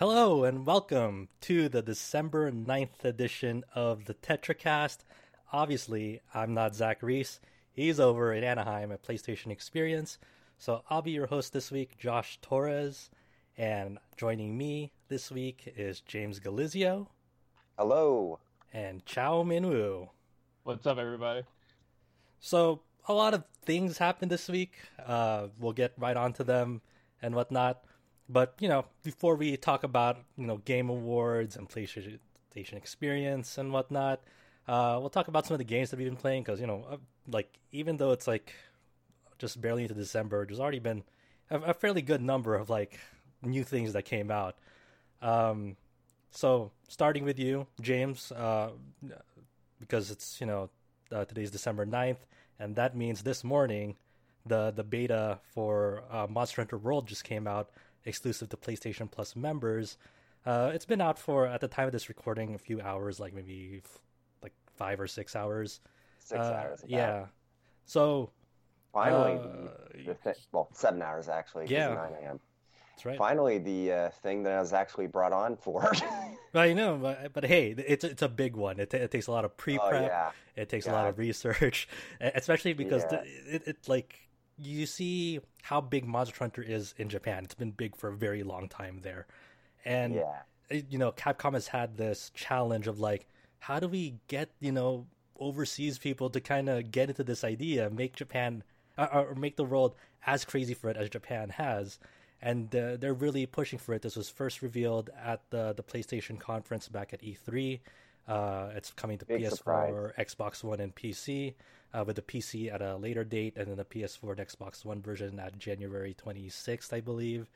Hello and welcome to the December 9th edition of the TetraCast. Obviously, I'm not Zach Reese. He's over in Anaheim at PlayStation Experience. So I'll be your host this week, Josh Torres. And joining me this week is James Galizio. Hello. And Chow Minwoo. What's up, everybody? So a lot of things happened this week. Uh, we'll get right onto them and whatnot. But you know, before we talk about you know game awards and PlayStation Experience and whatnot, uh, we'll talk about some of the games that we've been playing because you know, uh, like even though it's like just barely into December, there's already been a, a fairly good number of like new things that came out. Um, so starting with you, James, uh, because it's you know uh, today's December 9th, and that means this morning the the beta for uh, Monster Hunter World just came out, exclusive to PlayStation Plus members. Uh, it's been out for at the time of this recording a few hours, like maybe f- like five or six hours. Six Uh, hours. about. Yeah. So Finally, uh, the, the well, seven hours actually. Yeah. 9 a.m. that's right. Finally, the uh, thing that I was actually brought on for. Well, you know, but, but hey, it's it's a big one. It, it takes a lot of pre oh prep. yeah. It takes a lot of research, especially because Yeah. the, it, it like you see how big Monster Hunter is in Japan. It's been big for a very long time there, and Yeah. you know Capcom has had this challenge of like, how do we get you know overseas people to kind of get into this idea, make Japan uh, or make the world as crazy for it as Japan has. And uh, they're really pushing for it. This was first revealed at the the PlayStation conference back at E3. Uh, it's coming to Big PS4, surprise. Xbox One, and PC. Uh, with the PC at a later date, and then the PS4 and Xbox One version at January 26th, I believe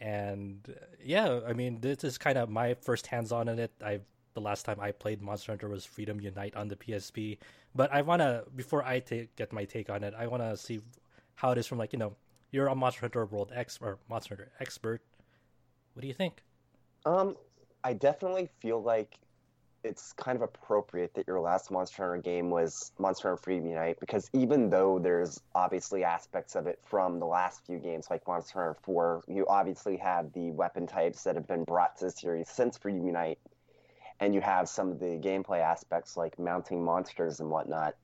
and uh, yeah, I mean, this is kind of my first hands on in it. I the last time I played Monster Hunter was Freedom Unite on the PSP, but I wanna before I take get my take on it, I wanna see how it is from like you know you're a Monster Hunter World ex or Monster Hunter expert. What do you think? Um, I definitely feel like it's kind of appropriate that your last Monster Hunter game was Monster Hunter Freedom Unite because even though there's obviously aspects of it from the last few games like Monster Hunter 4, you obviously have the weapon types that have been brought to the series since Freedom Unite, and you have some of the gameplay aspects like mounting monsters and whatnot.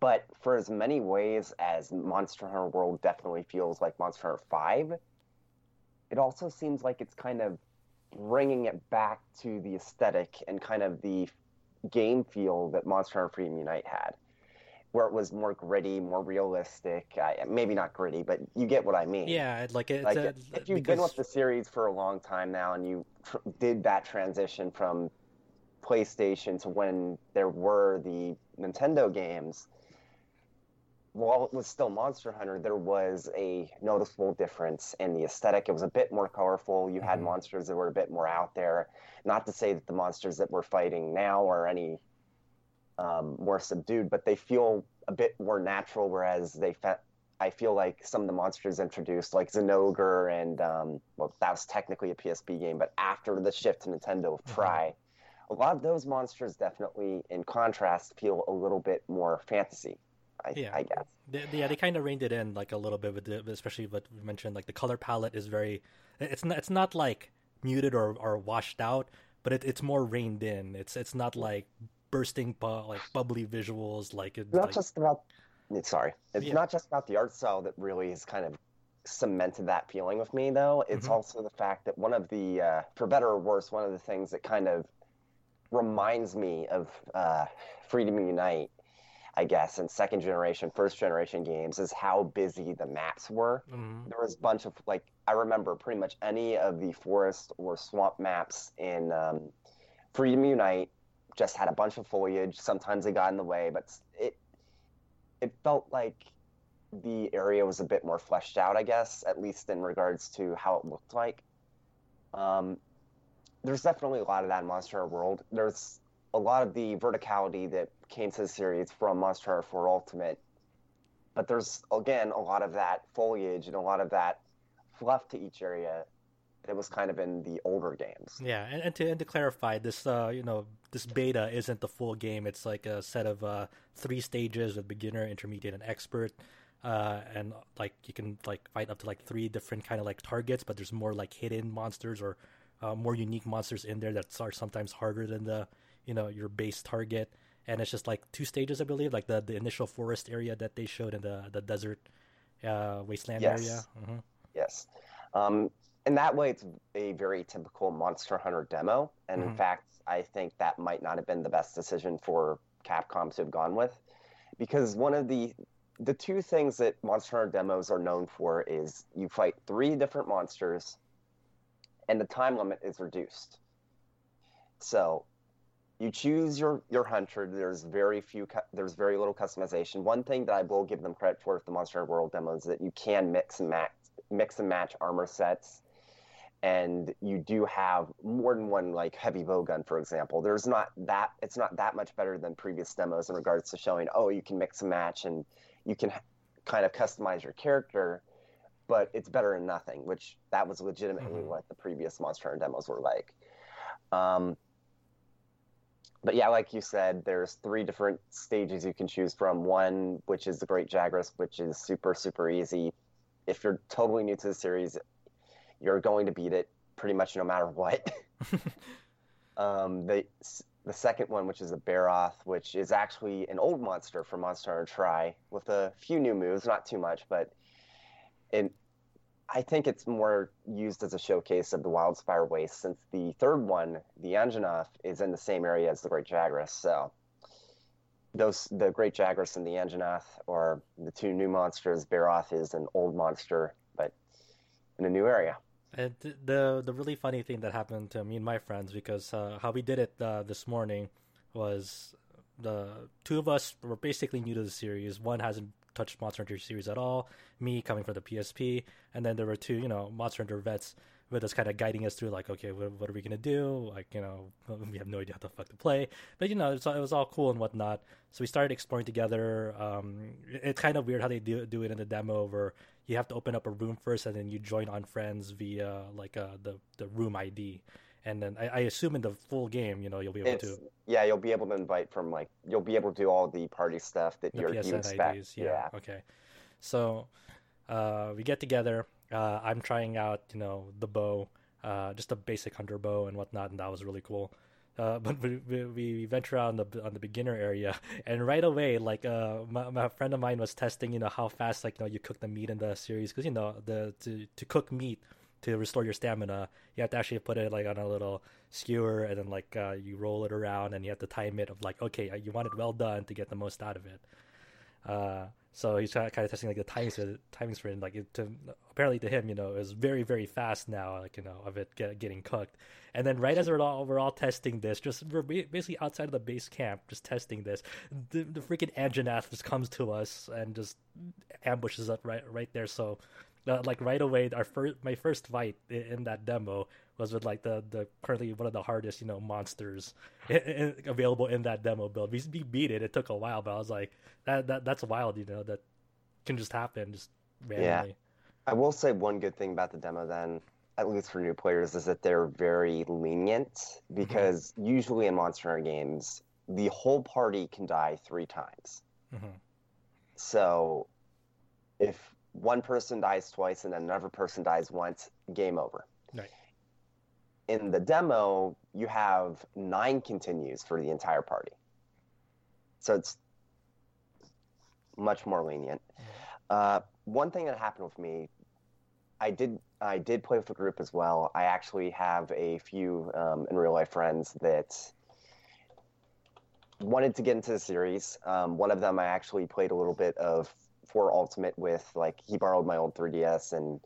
But for as many ways as Monster Hunter World definitely feels like Monster Hunter 5, it also seems like it's kind of bringing it back to the aesthetic and kind of the game feel that Monster Hunter Freedom Unite had, where it was more gritty, more realistic. I, maybe not gritty, but you get what I mean. Yeah, it- like Like uh, if you've because been with the series for a long time now and you tr- did that transition from PlayStation to when there were the Nintendo games, while it was still Monster Hunter, there was a noticeable difference in the aesthetic. It was a bit more colorful. You had Mhm. monsters that were a bit more out there. Not to say that the monsters that we're fighting now are any um, more subdued, but they feel a bit more natural. Whereas they, fe- I feel like some of the monsters introduced, like Zinogre and um, well, that was technically a PSP game, but after the shift to Nintendo Mhm. Tri, a lot of those monsters definitely, in contrast, feel a little bit more fantasy. I, Yeah. I guess. They, yeah, they kind of reined it in like a little bit with the, especially what we mentioned. Like the color palette is very, it's not, it's not like muted or, or washed out, but it, it's more reined in. It's it's not like bursting bu- like bubbly visuals. Like it's not like, just about. Sorry, it's Yeah. not just about the art style that really has kind of cemented that feeling with me, though. It's Mhm. also the fact that one of the, uh, for better or worse, one of the things that kind of reminds me of uh, Freedom Unite, I guess, in second generation, first generation games is how busy the maps were. Mhm. There was a bunch of like I remember pretty much any of the forest or swamp maps in um, Freedom Unite just had a bunch of foliage. Sometimes they got in the way, but it it felt like the area was a bit more fleshed out, I guess, at least in regards to how it looked like. Um, there's definitely a lot of that in Monster World. There's a lot of the verticality that came to the series from Monster Hunter 4 Ultimate, but there's again a lot of that foliage and a lot of that fluff to each area that was kind of in the older games. Yeah, and, and to and to clarify, this uh you know this beta isn't the full game. It's like a set of uh three stages with beginner, intermediate, and expert. uh, and like you can like fight up to like three different kind of like targets, but there's more like hidden monsters or uh, more unique monsters in there that are sometimes harder than the you know your base target. And it's just like two stages, I believe, like the, the initial forest area that they showed in the the desert uh, wasteland Yes. area. hmm Yes. Um, and that way, it's a very typical Monster Hunter demo. And in Mhm. fact, I think that might not have been the best decision for Capcom to have gone with, because one of the the two things that Monster Hunter demos are known for is you fight three different monsters, and the time limit is reduced. So, you choose your your hunter. There's very few. cu- There's very little customization. One thing that I will give them credit for with the Monster Hunter World demo is that you can mix and match mix and match armor sets and you do have more than one like heavy bow gun for example there's not that it's not that much better than previous demos in regards to showing oh you can mix and match and you can kind of customize your character but it's better than nothing which that was legitimately Mhm. what the previous monster hunter demos were like um, but yeah like you said there's three different stages you can choose from one which is the great jagras which is super super easy if you're totally new to the series you're going to beat it pretty much no matter what. um, the the second one, which is a Barroth, which is actually an old monster from Monster Hunter Tri with a few new moves, not too much, but it, I think it's more used as a showcase of the Wildspire Waste since the third one, the Anjanath, is in the same area as the Great Jagras. So those the Great Jagras and the Anjanath are the two new monsters. Barroth is an old monster, but in a new area. And the the really funny thing that happened to me and my friends because uh, how we did it uh, this morning was the two of us were basically new to the series. One hasn't touched Monster Hunter series at all. Me coming from the PSP, and then there were two, you know, Monster Hunter vets with us, kind of guiding us through, like, okay, what, what are we gonna do? Like, you know, we have no idea how the fuck to play, but you know, it was, it was all cool and whatnot. So we started exploring together. Um, it- it's kind of weird how they do do it in the demo, where you have to open up a room first, and then you join on friends via like uh, the the room ID. And then I, I assume in the full game, you know, you'll be able It's, to yeah, you'll be able to invite from like you'll be able to do all the party stuff that you're, you expect. IDs. Yeah. Okay. So uh, we get together. Uh, I'm trying out, you know, the bow, uh, just a basic hunter bow and whatnot, and that was really cool. Uh, but we, we, we venture out on the on the beginner area, and right away, like uh, my, my friend of mine was testing, you know, how fast like you know you cook the meat in the series because you know the to to cook meat to restore your stamina, you have to actually put it like on a little skewer, and then like uh, you roll it around, and you have to time it of like okay, you want it well done to get the most out of it. Uh, so he's kind of testing like the timings for timings for it. and, Like it, to, apparently to him, you know, it was very very fast now. Like you know of it get, getting cooked. And then right as we're all we're all testing this, just we're basically outside of the base camp, just testing this. The the freaking Anjanath just comes to us and just ambushes us right right there. So. Uh, like right away, our first my first fight i- in that demo was with like the the currently one of the hardest you know monsters i i available in that demo build. We, we beat it. It took a while, but I was like, that, that that's wild, you know, that can just happen just randomly. yeah. I will say one good thing about the demo then, at least for new players, is that they're very lenient Mm-hmm. because usually in Monster Hunter games, the whole party can die three times. Mhm. So if one person dies twice and then another person dies once, game over. Right. In the demo, you have nine continues for the entire party. So it's much more lenient. Uh, one thing that happened with me, I did I did play with a group as well. I actually have a few um, in real life friends that wanted to get into the series. Um, one of them I actually played a little bit of 4 Ultimate with. Like he borrowed my old 3DS and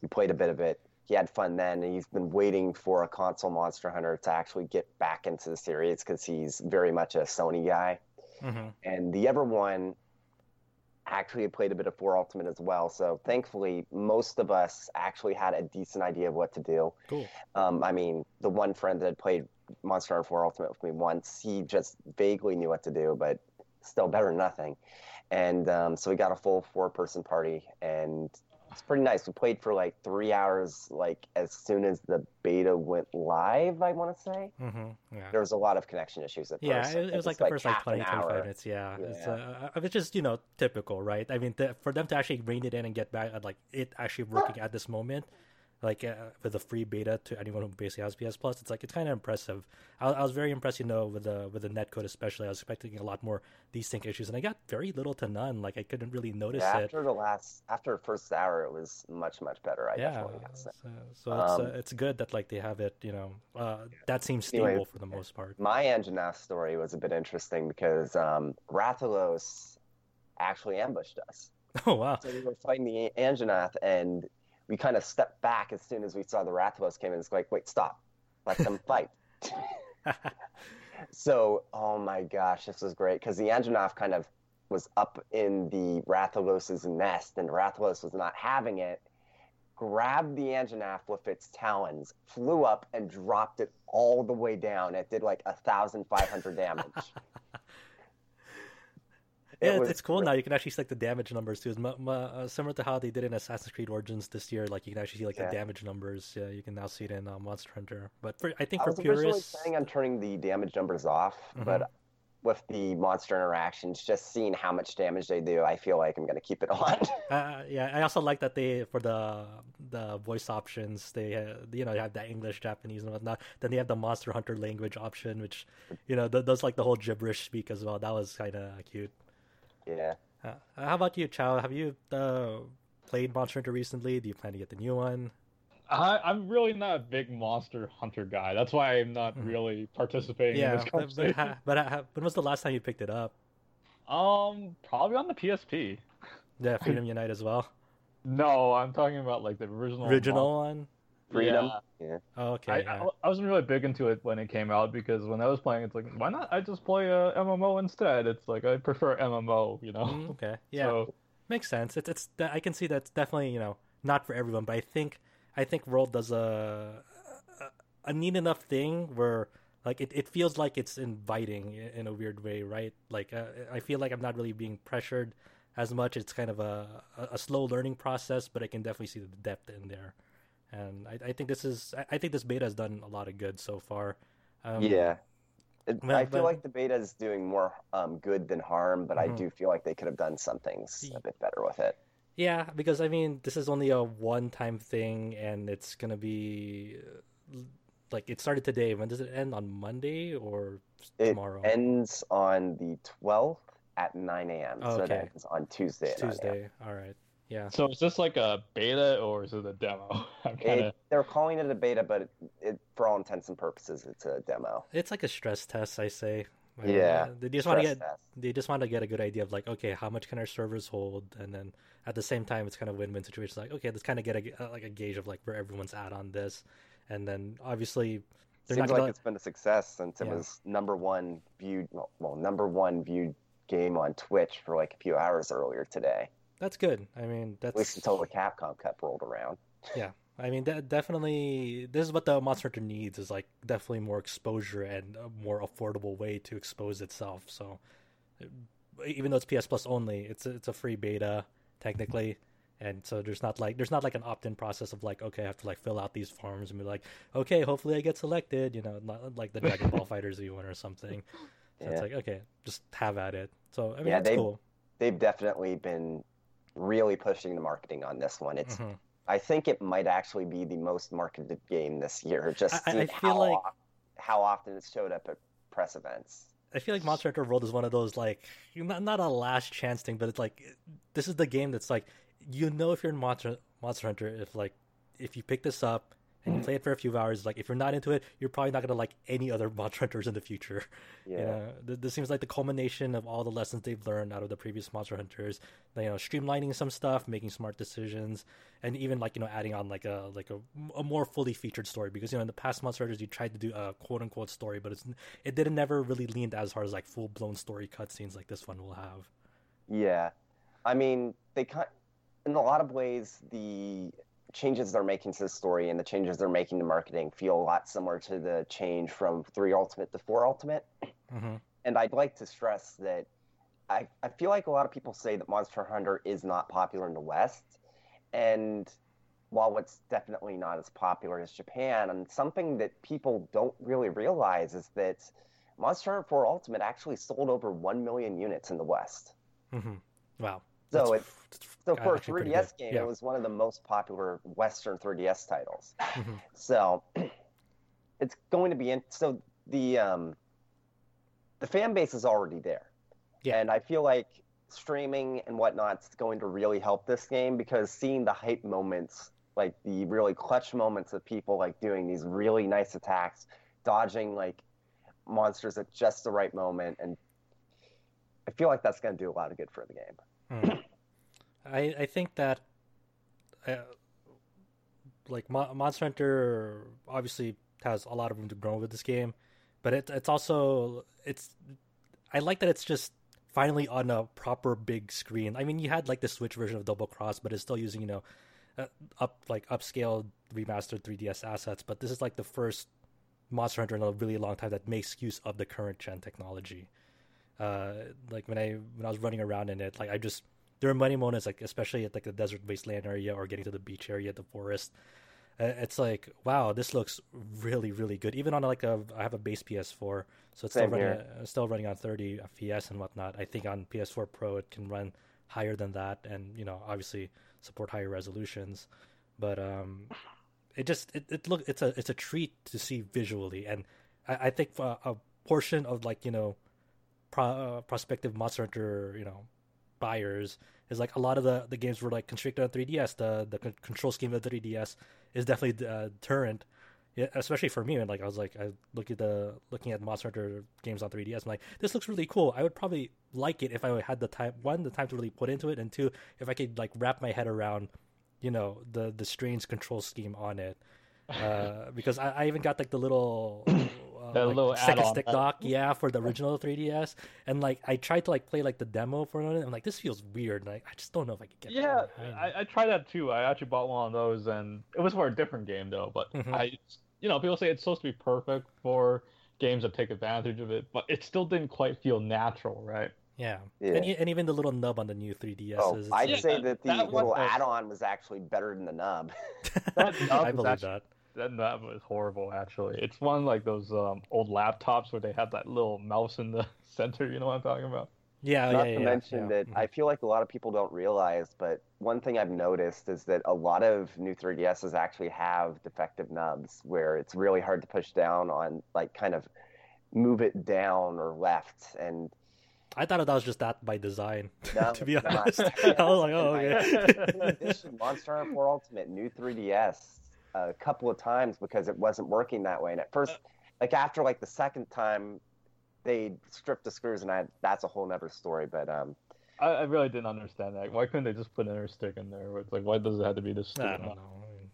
we played a bit of it. He had fun then, and he's been waiting for a console Monster Hunter to actually get back into the series because he's very much a Sony guy. Mhm. And the other one actually played a bit of 4 Ultimate as well. So thankfully, most of us actually had a decent idea of what to do. Cool. Um, I mean, the one friend that had played Monster Hunter 4 Ultimate with me once, he just vaguely knew what to do, but still better than nothing. And um, so we got a full four person party, and it's pretty nice. We played for like three hours, like as soon as the beta went live. I want to say hmm Yeah. there was a lot of connection issues at Yeah, first. it, it was like the first like half 20, 25 hour. minutes. Yeah, It's, Yeah. uh, it's just you know typical, right? I mean, the, for them to actually rein it in and get back at like it actually working at this moment, like uh, with a free beta to anyone who basically has PS Plus, it's like it's kind of impressive. I, I was very impressed, you know, with the with the netcode especially. I was expecting a lot more desync issues, and I got very little to none. Like I couldn't really notice Yeah, it. after the last, after first hour, it was much much better. I yeah, definitely so, so it's Um, uh, it's good that like they have it. You know, uh, that seems stable Anyway, for the most part. My Anjanath story was a bit interesting because um, Rathalos actually ambushed us. Oh wow. So we were fighting the Anjanath, and we kind of stepped back as soon as we saw the Rathalos came in. It's like, wait, stop, let them fight. So, oh my gosh, this was great because the Anjanath kind of was up in the Rathalos' nest, and Rathalos was not having it. Grabbed the Anjanath with its talons, flew up, and dropped it all the way down. It did like a thousand five hundred damage. Yeah, It was it's cool now. You can actually see like the damage numbers too. It's mu- mu- uh, similar to how they did in Assassin's Creed Origins this year. Like you can actually see like Yeah. the damage numbers. Yeah, you can now see it in uh, Monster Hunter. But for, I think I for was originally purists, planning on turning the damage numbers off, Mhm. but with the monster interactions, just seeing how much damage they do, I feel like I'm going to keep it on. uh, yeah, I also like that they for the the voice options they uh, you know have the English, Japanese, and whatnot. Then they have the Monster Hunter language option, which you know th- does like the whole gibberish speak as well. That was kind of cute. Yeah. Uh, how about you, Chow? Have you uh, played Monster Hunter recently? Do you plan to get the new one? I, I'm really not a big Monster Hunter guy. That's why I'm not Mhm. really participating in Yeah, this but but, ha- but ha- when was the last time you picked it up? Um, probably on the PSP. Yeah, Freedom Unite as well. No, I'm talking about like the original. Original one. Freedom. Yeah. Oh, okay. I, yeah. I, I wasn't really big into it when it came out because when I was playing, it's like, why not? I just play a MMO instead. It's like I prefer MMO, you know. Mm, okay. Yeah, So makes sense. It's it's. I can see that's definitely you know not for everyone, but I think I think World does a a, a neat enough thing where like it, it feels like it's inviting in a weird way, right? Like uh, I feel like I'm not really being pressured as much. It's kind of a a, a slow learning process, but I can definitely see the depth in there. And I, I think this is I- I think this beta has done a lot of good so far. Um, yeah. It, well, I feel but- like the beta is doing more um, good than harm, but I Mhm. do feel like they could have done some things a bit better with it. Yeah, because I mean, this is only a one-time thing, and it's gonna be uh, like it started today. When does it end? On Monday or It tomorrow? ends on the 12th at 9 a.m. Oh, So it okay. ends on Tuesday. It's at 9 a.m. Tuesday. All right. Yeah. So is this like a beta or is it a demo? I'm kind of It, they're calling it a beta, but it, it, for all intents and purposes, it's a demo. It's like a stress test, I say. I mean, Yeah, uh, They just want to get test. they just want to get a good idea of like, okay, how much can our servers hold, and then at the same time, it's kind of win-win situation. It's like, okay, let's kind of get a uh, like a gauge of like where everyone's at on this, and then obviously they're Seems not gonna. like it's been a success since it Yeah. was number one viewed, well, well, number one viewed game on Twitch for like a few hours earlier today. That's good. I mean, that's At least until the Capcom Cup rolled around. Yeah. I mean, de- definitely, this is what the Monster Hunter needs is like definitely more exposure and a more affordable way to expose itself. So, even though it's PS Plus only, it's a, it's a free beta technically, and so there's not like there's not like an opt-in process of like okay, I have to like fill out these forms and be like okay, hopefully I get selected. You know, not like the Dragon Ball FighterZ you win or something. So Yeah. it's like okay, just have at it. So I mean, Yeah, that's cool. They've definitely been really pushing the marketing on this one. It's Mhm. I think it might actually be the most marketed game this year. Just I- I- how like- how often it showed up at press events. I feel like Monster Hunter World is one of those like not not a last chance thing, but it's like this is the game that's like you know if you're in Monster Monster Hunter if like if you pick this up and you mm. play it for a few hours, like if you're not into it, you're probably not gonna like any other Monster Hunters in the future. Yeah. You know, Th- this seems like the culmination of all the lessons they've learned out of the previous Monster Hunters. You know, streamlining some stuff, making smart decisions, and even like you know adding on like a like a, a more fully featured story. Because you know in the past Monster Hunters you tried to do a quote unquote story, but it's it didn't never really leaned as hard as like full blown story cutscenes like this one will have. Yeah, I mean, they kind in a lot of ways the changes they're making to the story and the changes they're making to marketing feel a lot similar to the change from three ultimate to four ultimate. hmm And I'd like to stress that I I feel like a lot of people say that Monster Hunter is not popular in the West, and while it's definitely not as popular as Japan, and something that people don't really realize is that Monster Hunter 4 Ultimate actually sold over 1 million units in the West. Mm-hmm. Wow. So it's so for a 3DS good. game, Yeah. it was one of the most popular Western 3DS titles. Mhm. So it's going to be in. So the um, the fan base is already there, Yeah. and I feel like streaming and whatnot is going to really help this game because seeing the hype moments, like the really clutch moments of people like doing these really nice attacks, dodging like monsters at just the right moment, and I feel like that's going to do a lot of good for the game. Mm. I I think that uh, like Mo- Monster Hunter obviously has a lot of room to grow with this game, but it, it's also it's I like that it's just finally on a proper big screen. I mean, you had like the Switch version of Double Cross, but it's still using you know uh, up like upscaled remastered 3DS assets. But this is like the first Monster Hunter in a really long time that makes use of the current gen technology. Uh, like when I when I was running around in it, like I just there are many moments like especially at like the desert wasteland area or getting to the beach area, the forest. Uh, It's like wow, this looks really really good. Even on like a I have a base PS4, so it's still running uh, still running on 30 FPS and whatnot. I think on PS4 Pro it can run higher than that, and you know obviously support higher resolutions. But um, it just it, it look it's a it's a treat to see visually, and I, I think uh, a portion of like you know pro, uh, prospective Monster Hunter you know buyers is like a lot of the, the games were like constricted on 3DS. The the con- control scheme of the 3DS is definitely uh, deterrent, yeah, especially for me. And like I was like I look at the looking at Monster Hunter games on 3DS. I'm like this looks really cool. I would probably like it if I had the time one the time to really put into it, and two if I could like wrap my head around you know the the strange control scheme on it. Uh, because I, I even got like the little uh, That like, little second add-on, stick dock, yeah, for the original 3DS, and like I tried to like play like the demo for it. I'm like, this feels weird. Like I just don't know if I could get. Yeah, behind. I, I tried that too. I actually bought one of those, and it was for a different game though. But Mhm. I, you know, people say it's supposed to be perfect for games that take advantage of it, but it still didn't quite feel natural, right? yeah, Yeah. And, and even the little nub on the new 3DS. Oh, is I'd Yeah, say that the that little add-on was actually better than the nub. That nub I was believe actually- that. That that was horrible, actually. It's one like those um, old laptops where they have that little mouse in the center. You know what I'm talking about? Yeah, Not yeah, to yeah, mention yeah. that Mhm. I feel like a lot of people don't realize, but one thing I've noticed is that a lot of new 3DSs actually have defective nubs where it's really hard to push down on, like, kind of move it down or left. And I thought that was just that by design. No, to be it's not. honest, I was like, oh, okay. in addition, Monster Hunter 4 Ultimate, new 3DS, a couple of times because it wasn't working that way. And at first, like after like the second time, they stripped the screws, and I that's a whole nother story. But um, I, I really didn't understand that. Why couldn't they just put another stick in there? It's like, why does it have to be this I don't know. I mean,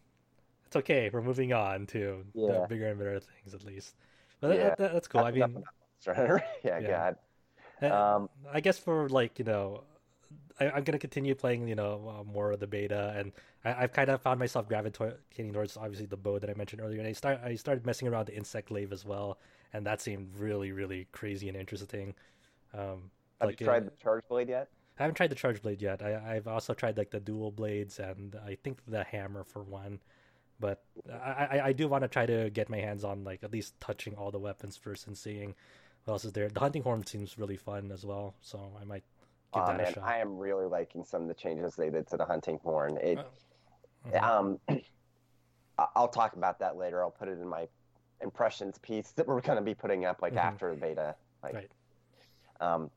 It's okay. We're moving on to the Yeah. bigger and better things, at least. But Yeah. that, that, that's cool. I mean, about yeah, Yeah. God. uh, Um, I guess for like you know, I, I'm gonna continue playing you know uh, more of the beta, and I, I've kind of found myself gravitating towards obviously the bow that I mentioned earlier, and I start I started messing around the insect glaive as well, and that seemed really really crazy and interesting. Um, have like, you tried the Charge Blade yet? I haven't tried the charge blade yet. I, I've also tried like the dual blades and I think the hammer for one. But I, I, I do want to try to get my hands on like at least touching all the weapons first and seeing what else is there. The hunting horn seems really fun as well, so I might Oh man. I am really liking some of the changes they did to the hunting horn. It, Mhm. um, I- I'll talk about that later. I'll put it in my impressions piece that we're going to be putting up like Mhm. after the beta. Like, Right. Um,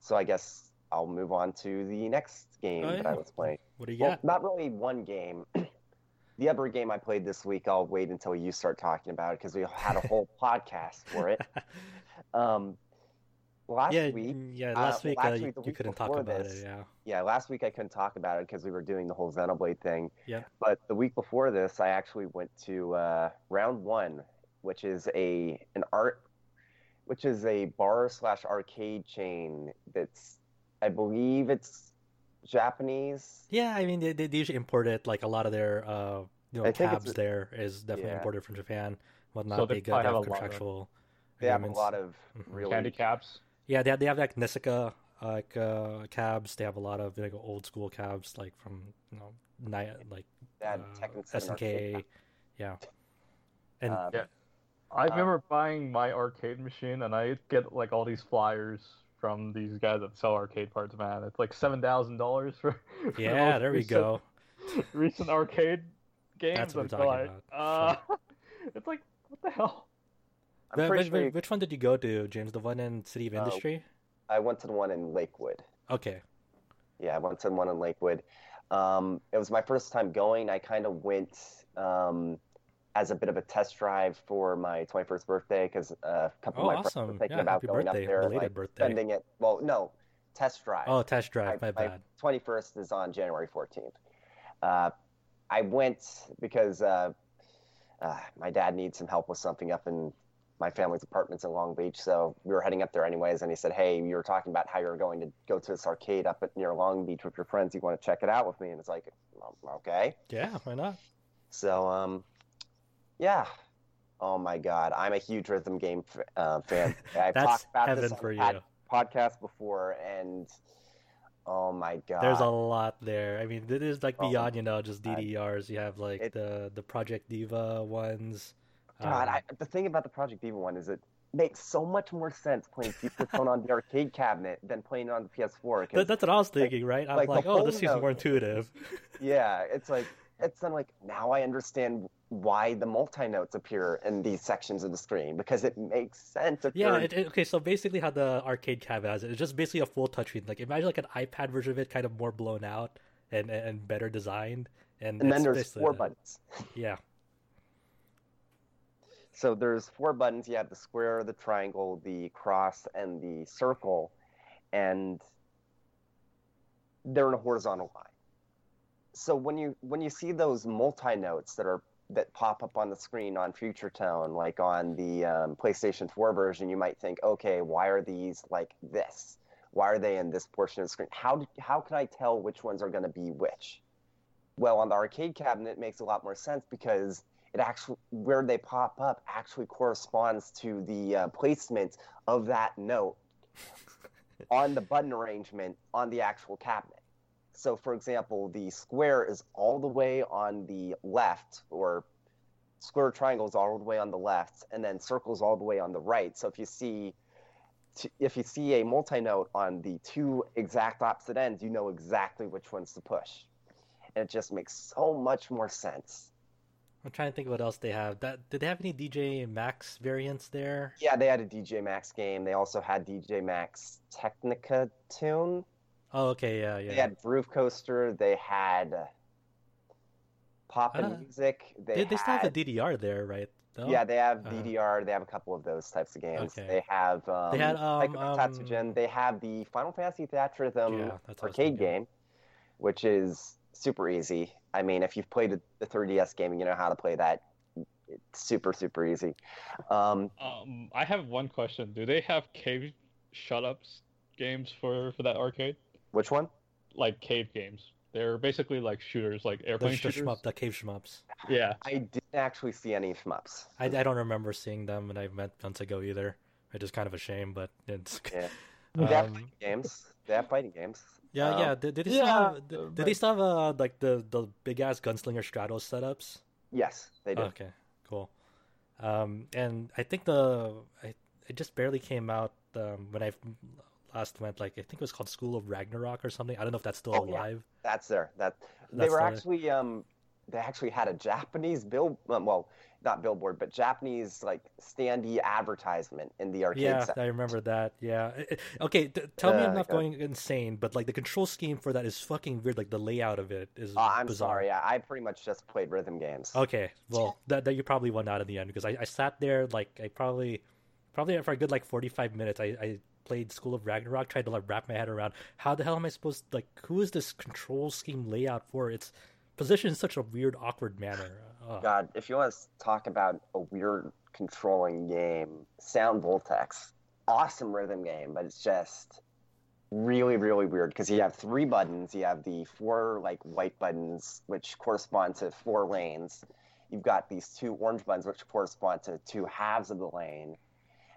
so I guess I'll move on to the next game Oh, that. I was playing. What do you Well, got? not really one game. the other game I played this week, I'll wait until you start talking about it because we had a whole podcast for it. Um, last yeah, week, yeah. uh, Last well, week uh, actually, you, week couldn't talk about this, it. Yeah. yeah, last week I couldn't talk about it because we were doing the whole Xenoblade thing. Yeah. But the week before this, I actually went to uh, Round One, which is a an art, which is a bar slash arcade chain. That's, I believe it's Japanese. Yeah, I mean they, they usually import it. Like a lot of their uh, you know I think tabs there is definitely Yeah. imported from Japan. Whatnot. So they, they get they probably have have a lot of- contractual. They have a lot of Mhm. really Handicaps. Yeah, they have, they have like Nessica like uh, cabs. They have a lot of like old school cabs, like from you know, ni- like They uh, Tekken 7 arcade SNK. Yeah, and Um, Yeah. I Uh, remember buying my arcade machine, and I get like all these flyers from these guys that sell arcade parts. Man, it's like seven thousand dollars for. for yeah, all there we go. Recent arcade games. That's what and we're talking like, Uh, it's like what the hell? I'm Wh- pretty sure you- which one did you go to, James? The one in City of Uh, Industry? I went to the one in Lakewood. Okay. Yeah, I went to the one in Lakewood. Um, it was my first time going. I kind of went um, as a bit of a test drive for my 21st birthday because uh, a couple Oh, of my friends were thinking Yeah, about going birthday. up there, Belated like birthday. spending it. Well, no, test drive. Oh, test drive. my, My bad. 21st is on January 14th. Uh, I went because uh, uh, my dad needs some help with something up in my family's apartments in Long Beach. So we were heading up there anyways. And he said, Hey, you were talking about how you're going to go to this arcade up at near Long Beach with your friends. You want to check it out with me? And it's like, "Um, Okay. Yeah, why not? So, um, yeah. Oh my God. I'm a huge rhythm game f- uh, fan. I've That's talked about heaven this on for you. pod- podcast before. And oh my God. There's a lot there. I mean, it is like Oh, beyond, you know, just. DDRs. You have like It- the the Project Diva ones. God, Um, I, the thing about the Project Diva one is it makes so much more sense playing Future Tone on the arcade cabinet than playing it on the PS4. that, that's what I was thinking, right? I'm like, like, oh, this seems more intuitive. yeah, it's like it's then like now I understand why the multi notes appear in these sections of the screen because it makes sense. Yeah. It, it- okay. So basically, how the arcade cabinet has it, it's just basically a full touchscreen. Like imagine like an iPad version of it, kind of more blown out and and, better designed. And, and then there's four buttons. Yeah. So there's four buttons. You have the square, the triangle, the cross, and the circle, and they're in a horizontal line. So when you when you see those multi notes that are that pop up on the screen on Future Tone, like on the um, PlayStation 4 version, you might think, okay, why are these like this? Why are they in this portion of the screen? How do, how can I tell which ones are going to be which? Well, on the arcade cabinet, it makes a lot more sense because it actually where they pop up actually corresponds to the uh, placement of that note on the button arrangement on the actual cabinet. So, for example, the square is all the way on the left, or square triangle is all the way on the left, and then circles all the way on the right. So, if you see if you see a multi note on the two exact opposite ends, you know exactly which ones to push, and it just makes so much more sense. I'm trying to think of what else they have. That did they have any DJ Max variants there? Yeah, they had a DJ Max game. They also had DJ Max Technika tune. Oh, okay, yeah, yeah. They had Groove Coaster. They had uh, Pop and Uh, Music. They, They, they still have a DDR there, right? No? yeah, they have Uh, DDR. They have a couple of those types of games. Okay. They have um, They had, um, um. They have the Final Fantasy Theatrhythm Yeah, that's what I arcade thinking. game, which is super easy. I mean, if you've played the 3DS game, you know how to play that. It's super super easy. Um, Um, I have one question. Do they have cave shut ups games for for that arcade? which one? Like cave games. They're basically like shooters, like The, airplane the shooters. shmup, the cave shmups. Yeah. I didn't actually see any shmups. I, I don't remember seeing them and I went months ago either. Which is kind of a shame, but it's Yeah. They have um, fighting games. They have fighting games. Yeah, Um, yeah. Did, did they yeah, still have, uh, did, did they still have uh, like the the big ass gunslinger Stratos setups? Yes, they do. Okay, cool. Um, and I think the I, it just barely came out um, when I last went. Like I think it was called School of Ragnarok or something. I don't know if that's still Oh, yeah. alive. That's there. That they That's were actually um they actually had a Japanese bill um, well not billboard but Japanese like standee advertisement in the arcade Yeah, section. I remember that. Yeah. Okay, t- tell me Uh, I'm not okay. going insane, but like the control scheme for that is fucking weird. Like the layout of it is. Uh, I'm bizarre. sorry. I, I pretty much just played rhythm games. Okay, well, that, that you probably won out in the end because I, I sat there like I probably, probably for a good like forty five minutes. I, I played School of Ragnarok, tried to like wrap my head around how the hell am I supposed like who is this control scheme layout for? It's positioned in such a weird, awkward manner. God, if you want to talk about a weird controlling game, Sound Voltex, awesome rhythm game, but it's just really, really weird because you have three buttons. You have the four like white buttons, which correspond to four lanes. You've got these two orange buttons, which correspond to two halves of the lane.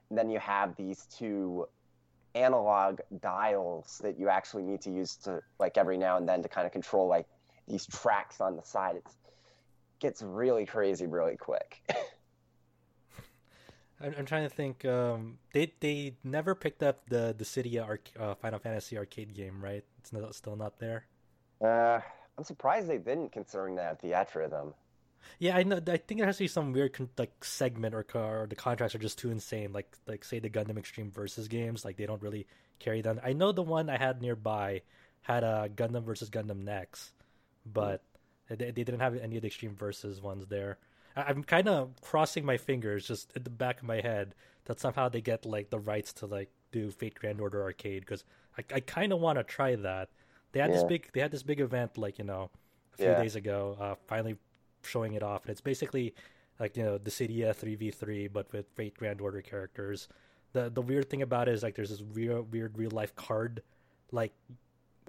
And then you have these two analog dials that you actually need to use to like every now and then to kind of control like these tracks on the side. It gets really crazy really quick. I'm, I'm trying to think. Um, they they never picked up the the Dissidia arc, uh, Final Fantasy arcade game, right? It's not, still not there. Uh, I'm surprised they didn't, considering that the Theatrhythm. Yeah, I know. I think there has to be some weird con- like segment or, or the contracts are just too insane. Like like say the Gundam Extreme versus games, like they don't really carry them. I know the one I had nearby had a Gundam versus Gundam Next, but. They, they didn't have any of the Extreme versus ones there. I, I'm kind of crossing my fingers just in the back of my head that somehow they get like the rights to like do Fate Grand Order Arcade because I I kind of want to try that. They had yeah. this big they had this big event like you know a few yeah. days ago. Uh, finally showing it off, and it's basically like you know the Dissidia three v three, but with Fate Grand Order characters. The the weird thing about it is like there's this weird weird real life card like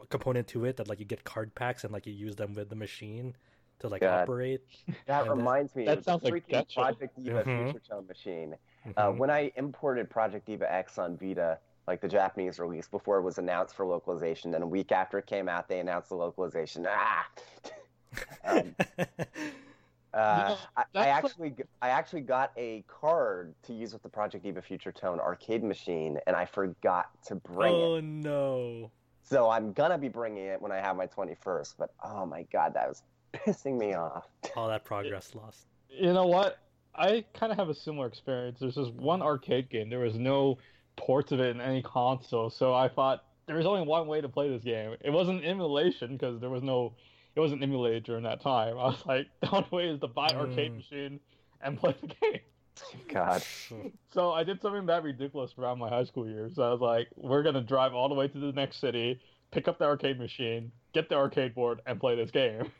component to it that like you get card packs and like you use them with the machine to like God. operate. That and reminds me. That sounds like Project Diva mm-hmm. Future Tone machine. Uh, mm-hmm. Uh, when I imported Project Diva X on Vita, like the Japanese release, before it was announced for localization, then a week after it came out, they announced the localization. Ah. um, uh, I, I, actually I actually got a card to use with the Project Diva Future Tone arcade machine, and I forgot to bring oh, it. Oh no! So I'm gonna be bringing it when I have my 21st. But oh my god, that was pissing me off. All that progress lost. You know what? I kind of have a similar experience. There's this one arcade game. There was no ports of it in any console, so I thought there was only one way to play this game. It wasn't emulation because there was no it wasn't emulated during that time. I was like, the only way is to buy arcade mm. machine and play the game. God. so I did something that ridiculous around my high school years. I was like, we're gonna drive all the way to the next city, pick up the arcade machine, get the arcade board, and play this game.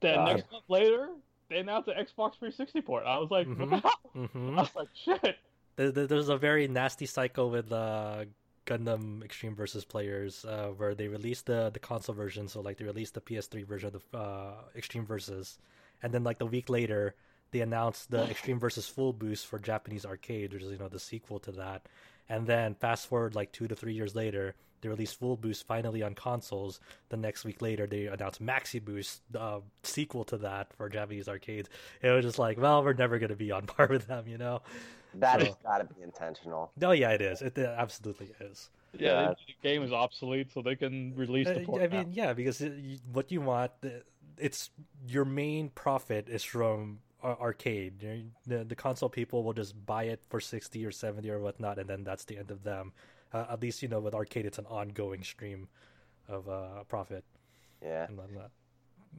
then God. next month later, they announced the Xbox 360 port. I was like, mm-hmm. mm-hmm. I was like, shit. There's a very nasty cycle with uh, Gundam Extreme versus players, uh, where they released the the console version. So like they released the PS3 version of the uh, Extreme versus, and then like the week later they announced the Extreme versus Full Boost for Japanese arcade, which is you know the sequel to that. And then fast forward like two to three years later, they released Full Boost finally on consoles. The next week later, they announced Maxi Boost, the uh, sequel to that for Japanese arcades. It was just like, well, we're never going to be on par with them, you know. That so, has got to be intentional. No, yeah, it is. It, it absolutely is. Yeah, yeah. the game is obsolete, so they can release the uh, port. I mean, yeah, because it, what you want, it's your main profit is from arcade. The, the console people will just buy it for sixty or seventy or whatnot, and then that's the end of them. Uh, at least you know with arcade, it's an ongoing stream of uh, profit. Yeah.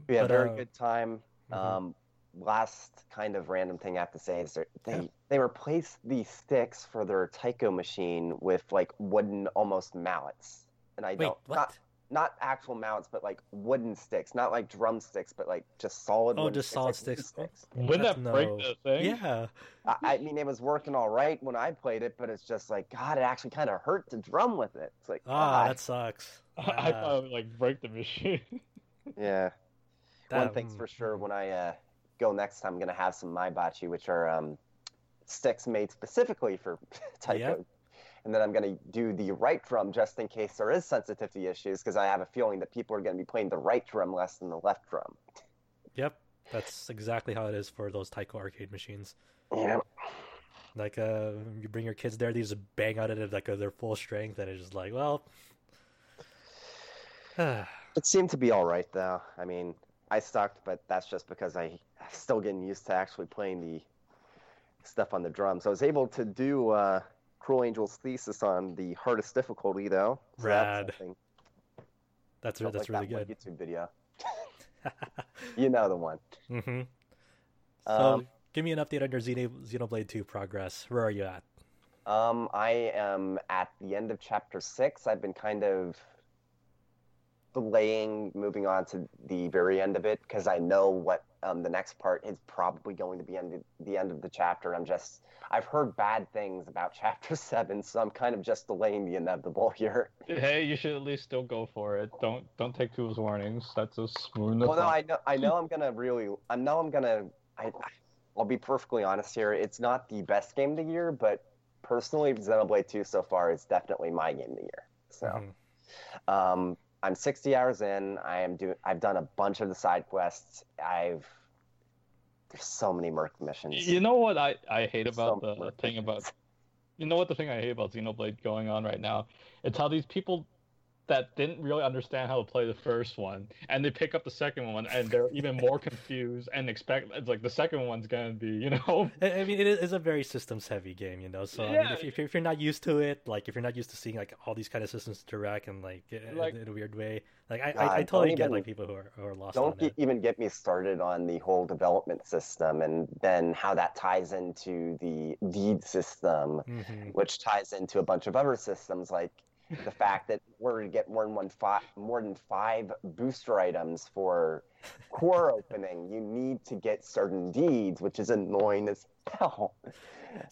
Yeah, but, very uh, good time. Mm-hmm. Um, last kind of random thing I have to say is they yeah. they replaced the sticks for their Taiko machine with like wooden almost mallets, and I Wait, don't what? not not actual mounts, but like wooden sticks, not like drumsticks, but like just solid. Oh, just sticks, solid like sticks. sticks. Wouldn't that break the thing? Yeah. I, I, mean, it was working all right when I played it, but it's just like God, it actually kind of hurt to drum with it. It's like ah, that sucks. I, I thought it would like break the machine. yeah. That, One thing's for sure, when I uh, go next time, I'm gonna have some Maibachi, which are um, sticks made specifically for Taiko. Yep. And then I'm going to do the right drum just in case there is sensitivity issues because I have a feeling that people are going to be playing the right drum less than the left drum. Yep, that's exactly how it is for those Taiko arcade machines. Yeah. Like, uh, you bring your kids there, they just bang out at like uh, their full strength, and it's just like, well. it seemed to be all right, though. I mean, I sucked, but that's just because I'm still getting used to actually playing the stuff on the drums. I was able to do uh, Cruel Angel's thesis on the hardest difficulty, though. So Rad. That's that's, that's really that good. YouTube video. you know the one. Mm-hmm. So, um, give me an update on your Xenoblade 2 progress. Where are you at? Um, I am at the end of chapter six. I've been kind of delaying moving on to the very end of it because I know what um, the next part is probably going to be end the end of the chapter. I'm just I've heard bad things about chapter seven, so I'm kind of just delaying the inevitable here. Hey, you should at least still go for it. Don't don't take Tuva's warnings. That's a smooth. Well, no, I know I know I'm gonna really I know I'm gonna I I'll be perfectly honest here. It's not the best game of the year, but personally, Xenoblade 2 so far is definitely my game of the year. So, Mhm. um, I'm 60 hours in. I am doing. I've done a bunch of the side quests. I've there's so many Merc missions. You know what I, I hate about So the thing about you know what the thing I hate about Xenoblade going on right now? It's how these people that didn't really understand how to play the first one and they pick up the second one and they're even more confused and expect it's like the second one's gonna be, you know I I mean, it is a very systems heavy game, you know. So I mean, if, if, you're, if you're not used to it, like if you're not used to seeing like all these kind of systems interact and like, in- Like- in a weird way, like I, God, I, I don't totally get even- like people who are, who are lost Don't get, it. even get me started on the whole development system and then how that ties into the deed system, hmm which ties into a bunch of other systems like the fact that we're to get more than one five, more than five booster items for core opening, you need to get certain deeds, which is annoying as hell.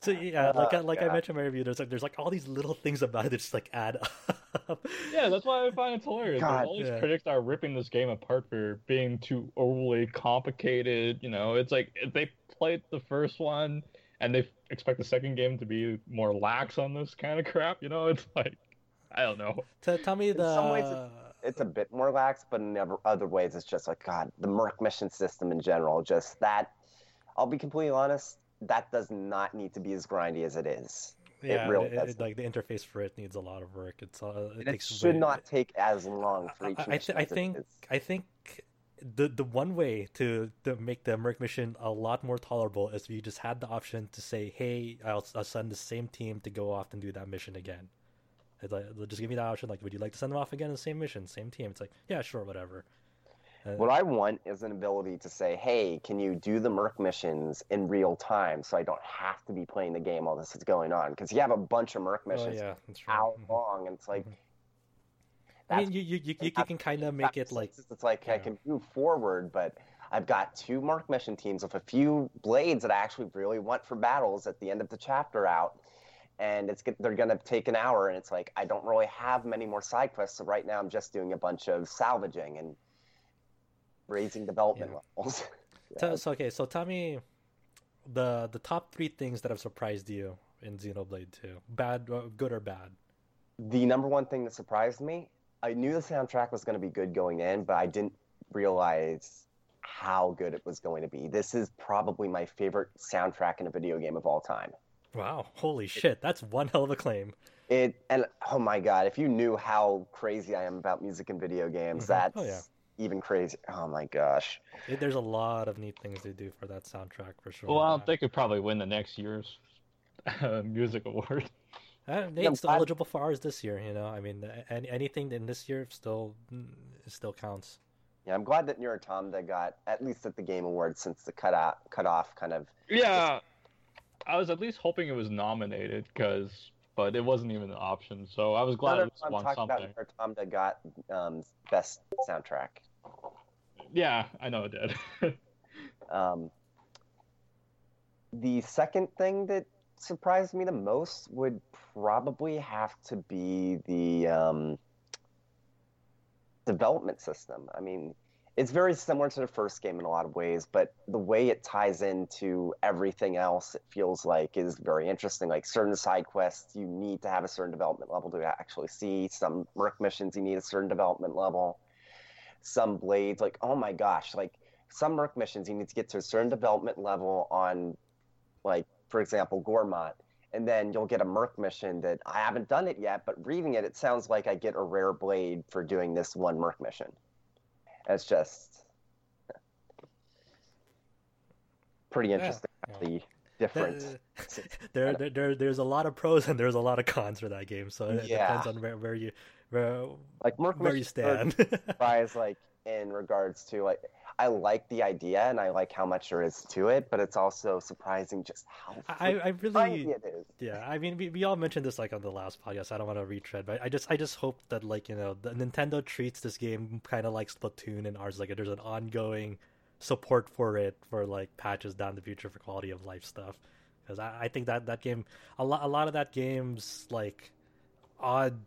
So yeah, uh, like I, like I mentioned in my review, there's like there's like all these little things about it that just like add up. Yeah, that's why I find it hilarious. Like, God, all these yeah. critics are ripping this game apart for being too overly complicated. You know, it's like if they played the first one and they expect the second game to be more lax on this kind of crap. You know, it's like I don't know. T- tell me the. In some ways It's a bit more lax, but in other- other ways, it's just like God. The Merc mission system in general, just that. I'll be completely honest. That does not need to be as grindy as it is. yeah, really it- it- like the interface for it needs a lot of work. It's uh, it And it should way- not take as long for each I, I, th- I think. I think the the one way to, to make the Merc mission a lot more tolerable is if you just had the option to say, "Hey, I'll, I'll send the same team to go off and do that mission again." It's like, they'll just give me that option. Like, would you like to send them off again in the same mission, same team? It's like, yeah, sure, whatever. Uh, What I want is an ability to say, "Hey, can you do the Merc missions in real time, so I don't have to be playing the game while this is going on?" Because you have a bunch of Merc oh missions yeah, that's right. how Mhm. long, and it's like, Mhm. I mean, you you you, you, you can kind of make it like it's like I can move forward, but I've got two Merc mission teams with a few blades that I actually really want for battles at the end of the chapter out. And it's they're gonna take an hour, and it's like I don't really have many more side quests. So right now I'm just doing a bunch of salvaging and raising development Yeah. levels. So, so okay, so tell me the the top three things that have surprised you in Xenoblade 2. Bad, uh, good or bad? The number one thing that surprised me, I knew the soundtrack was going to be good going in, but I didn't realize how good it was going to be. This is probably my favorite soundtrack in a video game of all time. Wow, holy shit, that's one hell of a claim. It and oh my god, if you knew how crazy I am about music and video games, Mhm. that's Oh, yeah. even crazy. Oh my gosh. It, there's a lot of neat things they do for that soundtrack for sure. Well, I don't could probably win the next year's uh, music award. Uh, Yeah, still I'm- eligible for ours this year. You know, I mean, any, anything in this year still mm, still counts. Yeah, I'm glad that Nier Automata got at least at the Game Awards since the cut out cut off kind of Yeah, I was at least hoping it was nominated because, but it wasn't even an option. So I was glad No, no, it no, I'm talking something. about Automata got um, best soundtrack. Yeah, I know it did. Um, the second thing that surprised me the most would probably have to be the um, development system. I mean, it's very similar to the first game in a lot of ways, but the way it ties into everything else, it feels like is very interesting. Like certain side quests, you need to have a certain development level to actually see. Some Merc missions, you need a certain development level. Some blades, like oh my gosh, like some Merc missions, you need to get to a certain development level on, like for example, Gormott, and then you'll get a Merc mission that I haven't done it yet, but reading it, it sounds like I get a rare blade for doing this one Merc mission. It's just pretty interesting. yeah. Uh, there, there, there, there's a lot of pros and there's a lot of cons for that game. So it Yeah. depends on where, where you where, like where you stand. surprised, like in regards to like I like the idea and I like how much there is to it, but it's also surprising just how I, I really it is. Yeah, I mean, we, we all mentioned this like on the last podcast. I don't want to retread, but I just I just hope that like you know the Nintendo treats this game kind of like Splatoon and ours. Like there's an ongoing support for it for like patches down the future for quality of life stuff. Because I, I think that that game a lot a lot of that game's like odd,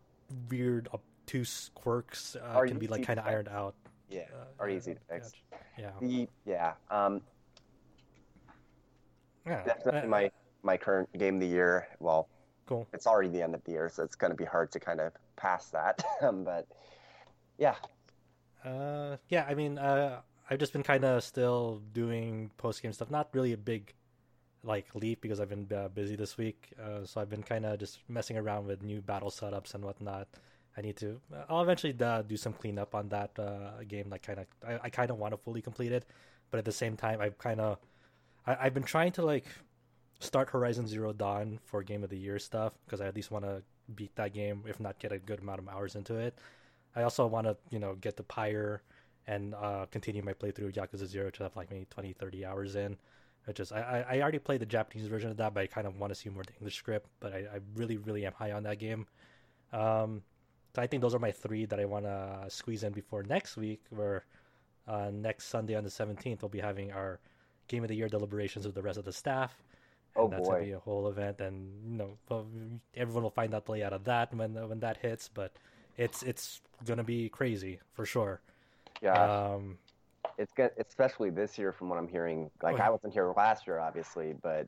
weird, obtuse quirks uh, can be like kind of ironed out. Yeah, Uh, are easy to fix. Yeah, The yeah, um, yeah. definitely Uh, my my current game of the year. Well, Cool. It's already the end of the year, so it's going to be hard to kind of pass that. Um, but yeah, Uh, yeah, I mean, uh, I've just been kind of still doing post game stuff. Not really a big like leap because I've been uh, busy this week. Uh, so I've been kind of just messing around with new battle setups and whatnot. I need to. I'll eventually uh, do some cleanup on that uh, game. Like, kind of, I, I kind of want to fully complete it, but at the same time, I've kind of, I've been trying to like start Horizon Zero Dawn for Game of the Year stuff because I at least want to beat that game, if not get a good amount of hours into it. I also want to, you know, get the Pyre and uh, continue my playthrough of Yakuza Zero to have like maybe 20, 30 hours in. Which is, I, I already played the Japanese version of that, but I kind of want to see more the English script. But I, I really, really am high on that game. Um, so I think those are my three that I want to squeeze in before next week, where uh, next Sunday on the 17th, we'll be having our Game of the Year deliberations with the rest of the staff. And Oh, that's boy. gonna be a whole event, and you know, everyone will find out play out of that when when that hits. But it's it's gonna be crazy for sure. yeah, Um, it's good, especially this year from what I'm hearing. Like Oh. I wasn't here last year, obviously, but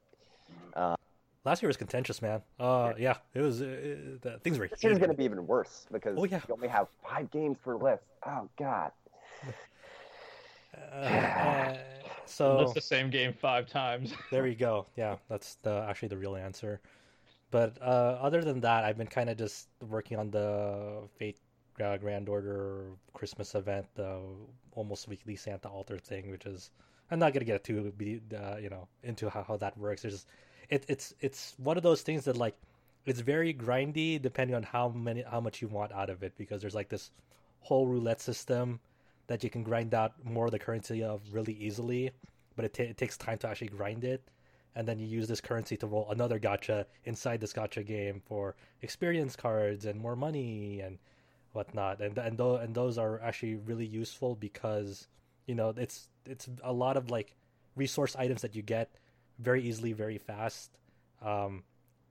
last year was contentious, man. Uh, yeah, it was. Uh, the, things were. this year's going to be even worse because Oh, yeah. you only have five games per list. Oh God. Uh, uh, so That's the same game five times. There you go. Yeah, that's the actually the real answer. But uh, other than that, I've been kind of just working on the Fate uh, Grand Order Christmas event, the almost weekly Santa altar thing, which is I'm not gonna get too be uh, you know into how, how that works. It's just it, it's it's one of those things that like it's very grindy depending on how many how much you want out of it because there's like this whole roulette system that you can grind out more of the currency of really easily, but it, ta it takes time to actually grind it. And then you use this currency to roll another gotcha inside this gotcha game for experience cards and more money and whatnot. And and those and those are actually really useful because you know it's it's a lot of like resource items that you get very easily, very fast. Um,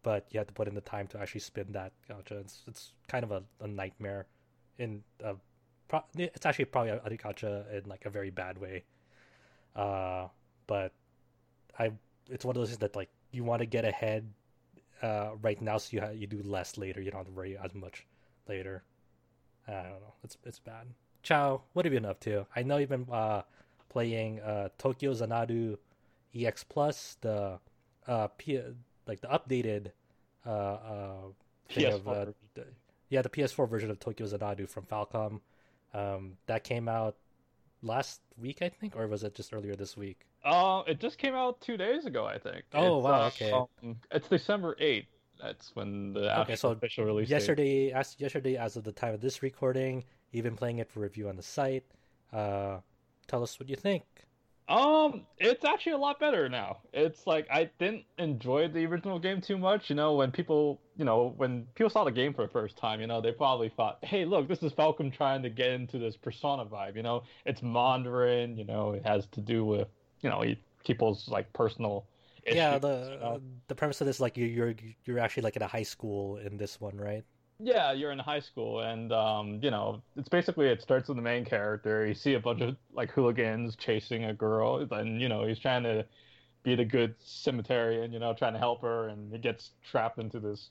but you have to put in the time to actually spin that gotcha. It's it's kind of a, a nightmare. In a, pro- it's actually probably a, a gotcha in like a very bad way. Uh, but I it's one of those things that like you want to get ahead uh, right now, so you ha- you do less later. You don't have to worry as much later. I don't know. It's it's bad. Chow, what have you been up to? I know you've been uh, playing uh, Tokyo Xanadu EX Plus, the uh, P- like the updated uh, uh, thing PS4 uh, the, yeah the PS4 version of Tokyo Xanadu from Falcom. Um, that came out last week, I think, or was it just earlier this week? Uh, it just came out two days ago, I think. Oh, It's, wow, uh, okay. um, it's December eighth. That's when the Okay, so official release. date. yesterday as yesterday as of the time of this recording you've been playing it for review on the site uh tell us what you think Um, it's actually a lot better now. It's like I didn't enjoy the original game too much. You know, when people, you know, when people saw the game for the first time, you know, they probably thought, "Hey, look, this is Falcom trying to get into this Persona vibe." You know, it's Mandarin. You know, it has to do with, you know, people's like personal. yeah the you know? the premise of this like you you're you're actually like in a high school in this one right Yeah, you're in high school, and um, you know, it's basically it starts with the main character. You see a bunch of like hooligans chasing a girl, and you know he's trying to be the good cemeterian, you know, trying to help her, and he gets trapped into this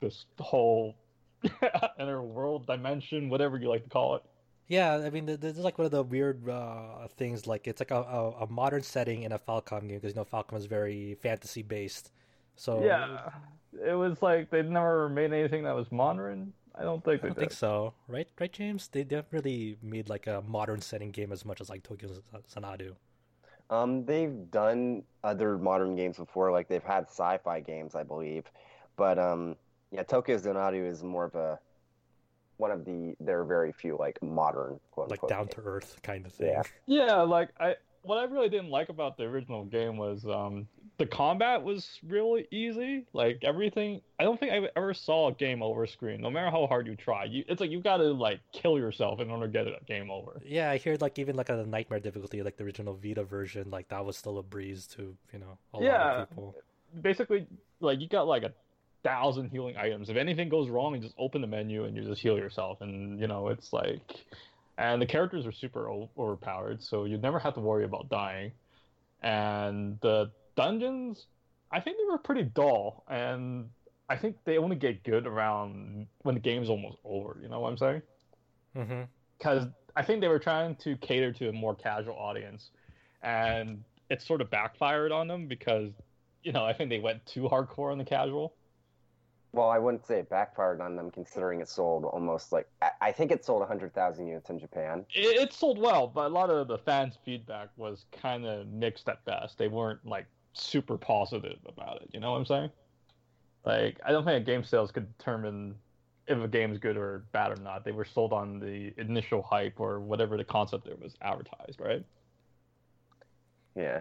this whole inner world dimension, whatever you like to call it. yeah i mean this is like one of the weird uh things like it's like a, a, a modern setting in a falcom game because you know falcom is very fantasy based so Yeah, it was like they never made anything that was modern. I don't think I don't did. think so, right? Right, James? They they haven't really made like a modern setting game as much as like Tokyo Xanadu. Um, they've done other modern games before, like they've had sci-fi games, I believe. But um, yeah, Tokyo Xanadu is more of a one of the there are very few like modern quote like down to earth kind of thing. Yeah. Yeah, like I what I really didn't like about the original game was um the combat was really easy. Like everything I don't think I ever saw a game over screen, no matter how hard you try. You it's like you gotta like kill yourself in order to get a game over. Yeah, I hear like even like a nightmare difficulty, like the original Vita version, like that was still a breeze to you know a lot of people. Basically like you got like a thousand healing items. If anything goes wrong, you just open the menu and you just heal yourself and you know, it's like and the characters are super overpowered, so you never have to worry about dying. And the dungeons, I think they were pretty dull, and I think they only get good around when the game's almost over. You know what I'm saying? Mm-hmm. Because I think they were trying to cater to a more casual audience, and it sort of backfired on them because, you know, I think they went too hardcore on the casual. Well, I wouldn't say it backfired on them, considering it sold almost like I- I think it sold 100,000 units in Japan. It, it sold well, but a lot of the fans' feedback was kind of mixed at best. They weren't like super positive about it. You know what I'm saying? Like, I don't think a game sales could determine if a game's good or bad or not. They were sold on the initial hype or whatever the concept there was advertised, right? Yeah.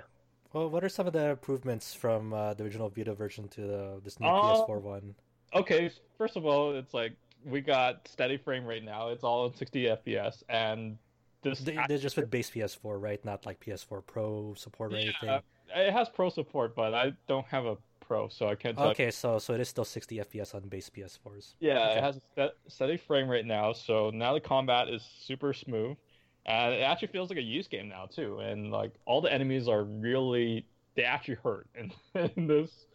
Well, what are some of the improvements from uh, the original Vita version to the, this new Uh, PS4 one? Okay, first of all, it's like we got steady frame right now. It's all in 60 FPS, and this They, they're just with base PS4, right? Not like PS4 Pro support or anything. It has pro support, but I don't have a pro, so I can't. Okay, so so it is still 60 FPS on base PS4s. Yeah, Okay. it has a st- steady frame rate now, so now the combat is super smooth, and it actually feels like a Ys game now too. And like all the enemies are really, they actually hurt in, in this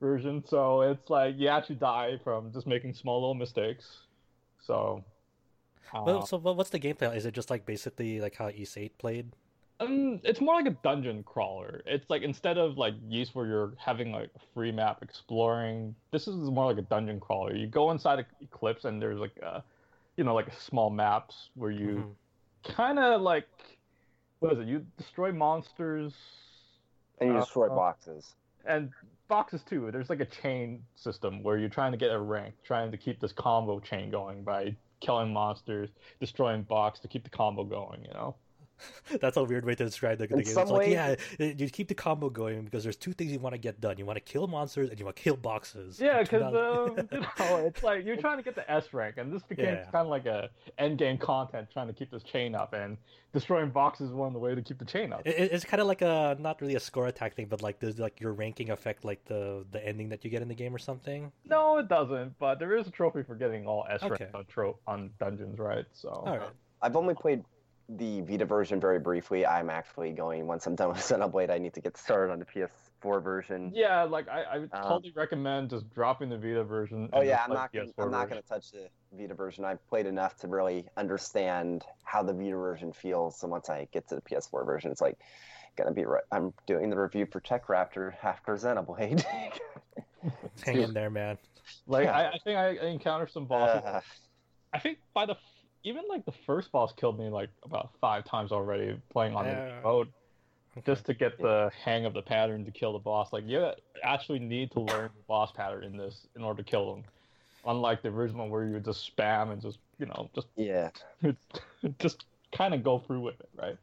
version. So it's like you actually die from just making small little mistakes. So, uh, Well, so what's the gameplay? Is it just like basically like how Ys 8 played? Um, it's more like a dungeon crawler. It's like instead of like Ys where you're having like a free map exploring, this is more like a dungeon crawler. You go inside Eclipse and there's like a, you know, like small maps where you Mhm. kind of like, what is it? You destroy monsters And you Uh, destroy uh, boxes. and boxes too. There's like a chain system where you're trying to get a rank, trying to keep this combo chain going by killing monsters, destroying box to keep the combo going. You know. That's a weird way to describe the, the game. some It's like, yeah, you keep the combo going because there's two things you want to get done. You want to kill monsters and you want to kill boxes. Yeah, because dollars- um, you know, it's like you're trying to get the S rank, and this became Yeah. kind of like a end game content, trying to keep this chain up, and destroying boxes is one of the way to keep the chain up. It- it- it's kind of like a not really a score attack thing, but like does like your ranking affect like the the ending that you get in the game or something? No, it doesn't, but there is a trophy for getting all S rank Okay. on, tro- on dungeons, right? So All right. I've only played the Vita version very briefly. I'm actually going once I'm done with Xenoblade. I need to get started on the PS4 version. yeah, like I, I would Uh, totally recommend just dropping the Vita version. Oh yeah, I'm not. Gonna, I'm not going to touch the Vita version. I've played enough to really understand how the Vita version feels. So once I get to the PS4 version, it's like gonna be. Right. I'm doing the review for Tech Raptor after Xenoblade. Hang in there, man. Like Yeah. I, I think I encountered some bosses. Uh, I think by the f- even like the first boss killed me like about five times already playing on Yeah. the mode. Okay. just to get the hang of the pattern to kill the boss. Like you actually need to learn the boss pattern in this in order to kill them. Unlike the original where you would just spam and just you know just yeah. just kind of go through with it, right?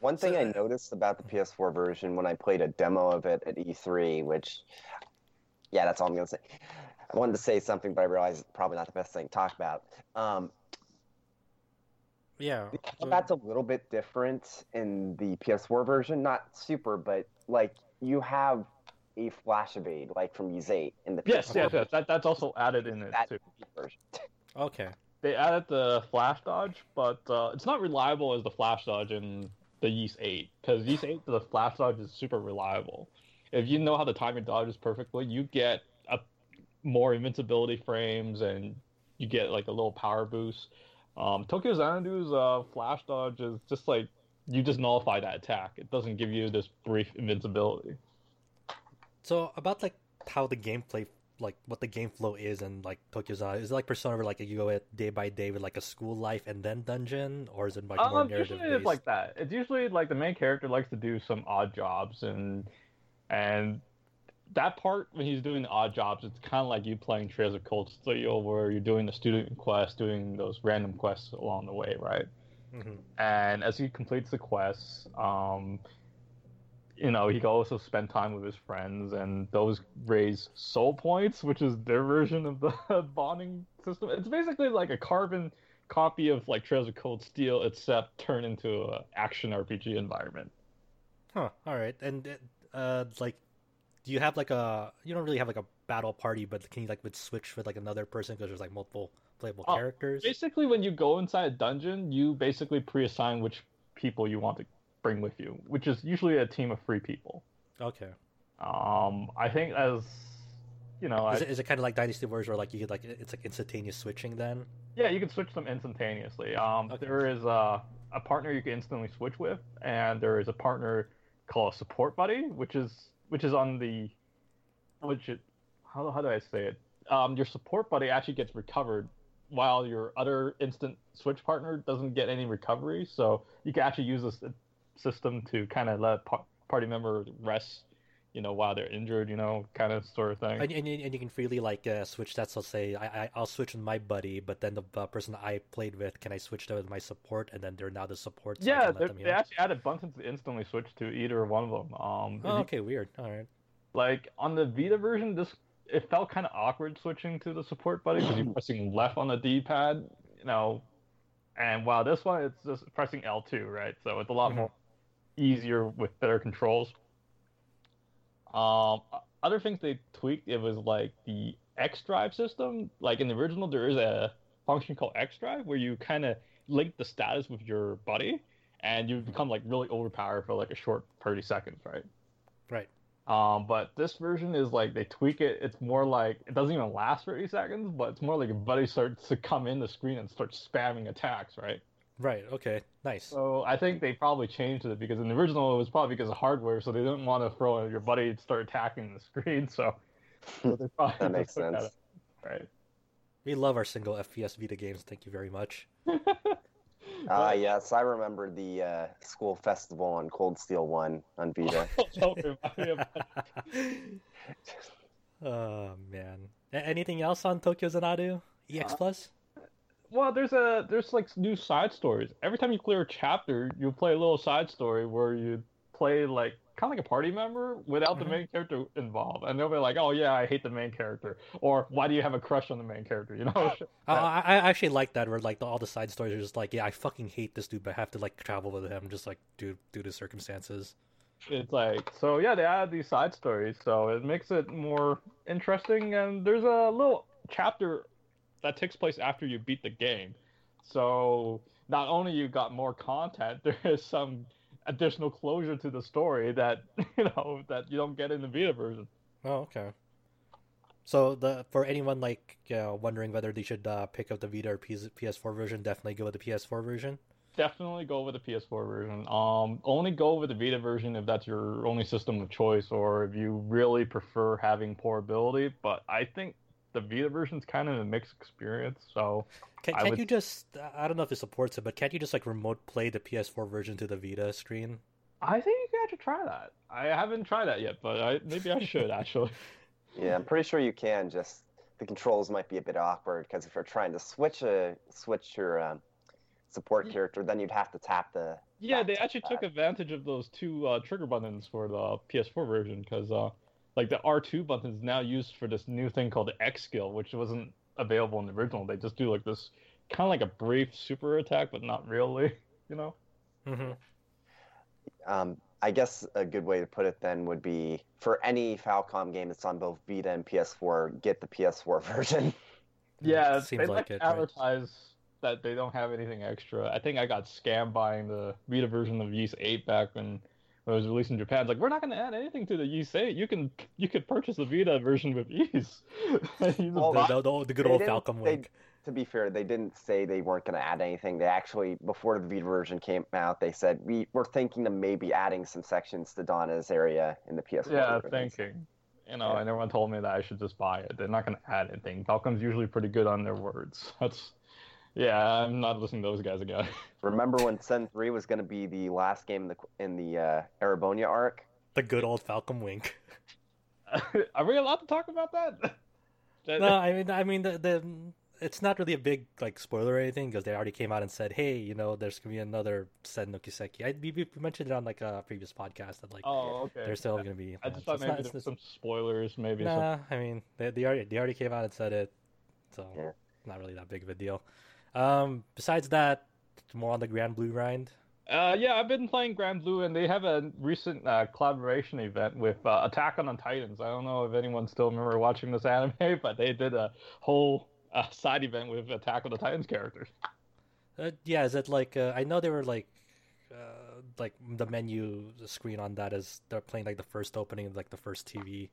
One thing So- I noticed about the PS4 version when I played a demo of it at E3, which, yeah, that's all I'm gonna say. I wanted to say something, but I realized it's probably not the best thing to talk about. Um, Yeah. the combat's a little bit different in the PS4 version. Not super, but like you have a flash evade, like from Ys 8 in the Yes, PS4 yes, yes. That that's also added in it That too. version. Okay. They added the flash dodge, but uh, it's not reliable as the flash dodge in the Ys 8 because Ys 8 the flash dodge is super reliable. If you know how to time your dodges perfectly, you get a more invincibility frames and you get like a little power boost. Um, Tokyo Xanadu's uh, flash dodge is just like you just nullify that attack. It doesn't give you this brief invincibility. So about like how the gameplay, like what the game flow is, and like Tokyo on, is it like Persona where like you go it day by day with like a school life and then dungeon, or is it like more Um, narrative usually it's like that. It's usually like the main character likes to do some odd jobs, and and that part when he's doing the odd jobs, it's kind of like you playing Trails of Cold Steel, where you're doing the student quest, doing those random quests along the way, right? Mhm. And as he completes the quests, um, you know, he can also spend time with his friends, and those raise soul points, which is their version of the bonding system. It's basically like a carbon copy of like Trails of Cold Steel, except turned into an action RPG environment. Huh. All right. And uh, like, do you have like a? You don't really have like a battle party, but can you like would switch with like another person because there's like multiple playable Oh, characters? Basically, when you go inside a dungeon, you basically pre-assign which people you want to bring with you, which is usually a team of three people. Okay. Um, I think as you know, I, Is it, is it kind of like Dynasty Warriors where like you get like it's like instantaneous switching then? yeah, you can switch them instantaneously. Um, Okay. there is a a partner you can instantly switch with, and there is a partner called a Support Buddy, which is which is on the which it, how how do I say it? Um, your Support Buddy actually gets recovered while your other instant switch partner doesn't get any recovery. So you can actually use this system to kind of let par- party member rest, you know, while they're injured, you know, kind of sort of thing. And, and, and you can freely like uh, switch that. So say I, I I'll switch with my buddy, but then the uh, person I played with, can I switch that with my support, and then they're now the support. So yeah, they heal? actually added buttons to instantly switch to either one of them. Um, if Oh, you- okay, weird. All right. like on the Vita version, this it felt kind of awkward switching to the support buddy because you're pressing left on the D-pad, you know, and while this one it's just pressing L2, right? So it's a lot Mhm. more easier with better controls. Um, other things they tweaked it was like the X Drive system. Like in the original, there is a function called X Drive where you kind of link the status with your buddy, and you become like really overpowered for like a short 30 seconds, right? Right. Um, but this version is like they tweak it. It's more like it doesn't even last 30 seconds, but it's more like a buddy starts to come in the screen and start spamming attacks, right? Right. Okay. Nice. So I think they probably changed it because in the original it was probably because of hardware, so they didn't want to throw your buddy and start attacking the screen. So, so they probably That makes sense. out, right? We love our single FPS Vita games. Thank you very much. Ah, yes, I remember the uh, school festival on Cold Steel One on Vita. Don't remind me of that. oh man. A- anything else on Tokyo Xanadu? EX Uh, Plus? Well, there's a there's like new side stories. Every time you clear a chapter, you play a little side story where you play like kind of like a party member without the mm-hmm. main character involved, and they'll be like, "Oh yeah, I hate the main character," or "Why do you have a crush on the main character?" You know? Uh, I, I I actually like that where like the, all the side stories are just like, yeah, I fucking hate this dude, but I have to like travel with him, just like due due to circumstances. It's like so yeah, they add these side stories, so it makes it more interesting. And there's a little chapter that takes place after you beat the game, so not only you got more content, there is some additional closure to the story that you know that you don't get in the Vita version. Oh, okay. So the for anyone like you know, wondering whether they should uh, pick up the Vita or PS, PS4 version, definitely go with the PS4 version. Definitely go with the PS4 version. Um, only go with the Vita version if that's your only system of choice, or if you really prefer having portability. But I think the Vita version is kind of a mixed experience. So can, can't would- you just? I don't know if it supports it, but can't you just like remote play the PS4 version to the Vita screen? I think you have to try that. I haven't tried that yet, but I, maybe I should actually. Yeah, I'm pretty sure you can. Just the controls might be a bit awkward because if you're trying to switch a switch your um, support Ye- character, then you'd have to tap the. Yeah, they tap actually took advantage of those two uh, trigger buttons for the PS4 version because, uh, like, the R2 button is now used for this new thing called the X skill, which wasn't available in the original. They just do like this kind of like a brief super attack, but not really, you know. Mm-hmm. Um, I guess a good way to put it then would be for any Falcom game that's on both Vita and PS4, get the PS4 version. Yeah, it seems they like like it. to right? advertise that they don't have anything extra. I think I got scammed buying the Vita version of Ys 8 back when, when it was released in Japan. It's like we're not going to add anything to the Ys 8. You can you could purchase the Vita version with ease. You Well, buy- The, the, the good old didn't- Falcom they- link. to be fair, they didn't say they weren't going to add anything. They actually, before the Vita version came out, they said we we're thinking of maybe adding some sections to Dana's area in the PS4. yeah, version." thinking. You know, Yeah. and everyone told me that I should just buy it. They're not going to add anything. Falcom's usually pretty good on their words. That's, yeah, I'm not listening to those guys again. Remember when Sen 3 was going to be the last game in the in the uh, Erebonia arc? The good old Falcom wink. Are we allowed to talk about that? That- no, I mean, I mean, the, the it's not really a big like spoiler or anything because they already came out and said, hey, you know, there's gonna be another Sen no Kiseki. I we, we mentioned it on like a previous podcast that like Oh, okay. there's still gonna be. I just thought it's maybe not- there some spoilers, maybe. some- Nah, I mean, they, they already they already came out and said it, so Yeah. not really that big of a deal. Um, besides that, more on the Granblue grind. Uh, yeah, I've been playing Granblue, and they have a recent uh, collaboration event with uh, Attack on the Titans. I don't know if anyone still remember watching this anime, but they did a whole uh, side event with Attack on the Titans characters. Uh, yeah, is it like uh, I know they were like, uh, like the menu screen on that is they're playing like the first opening of like the first TV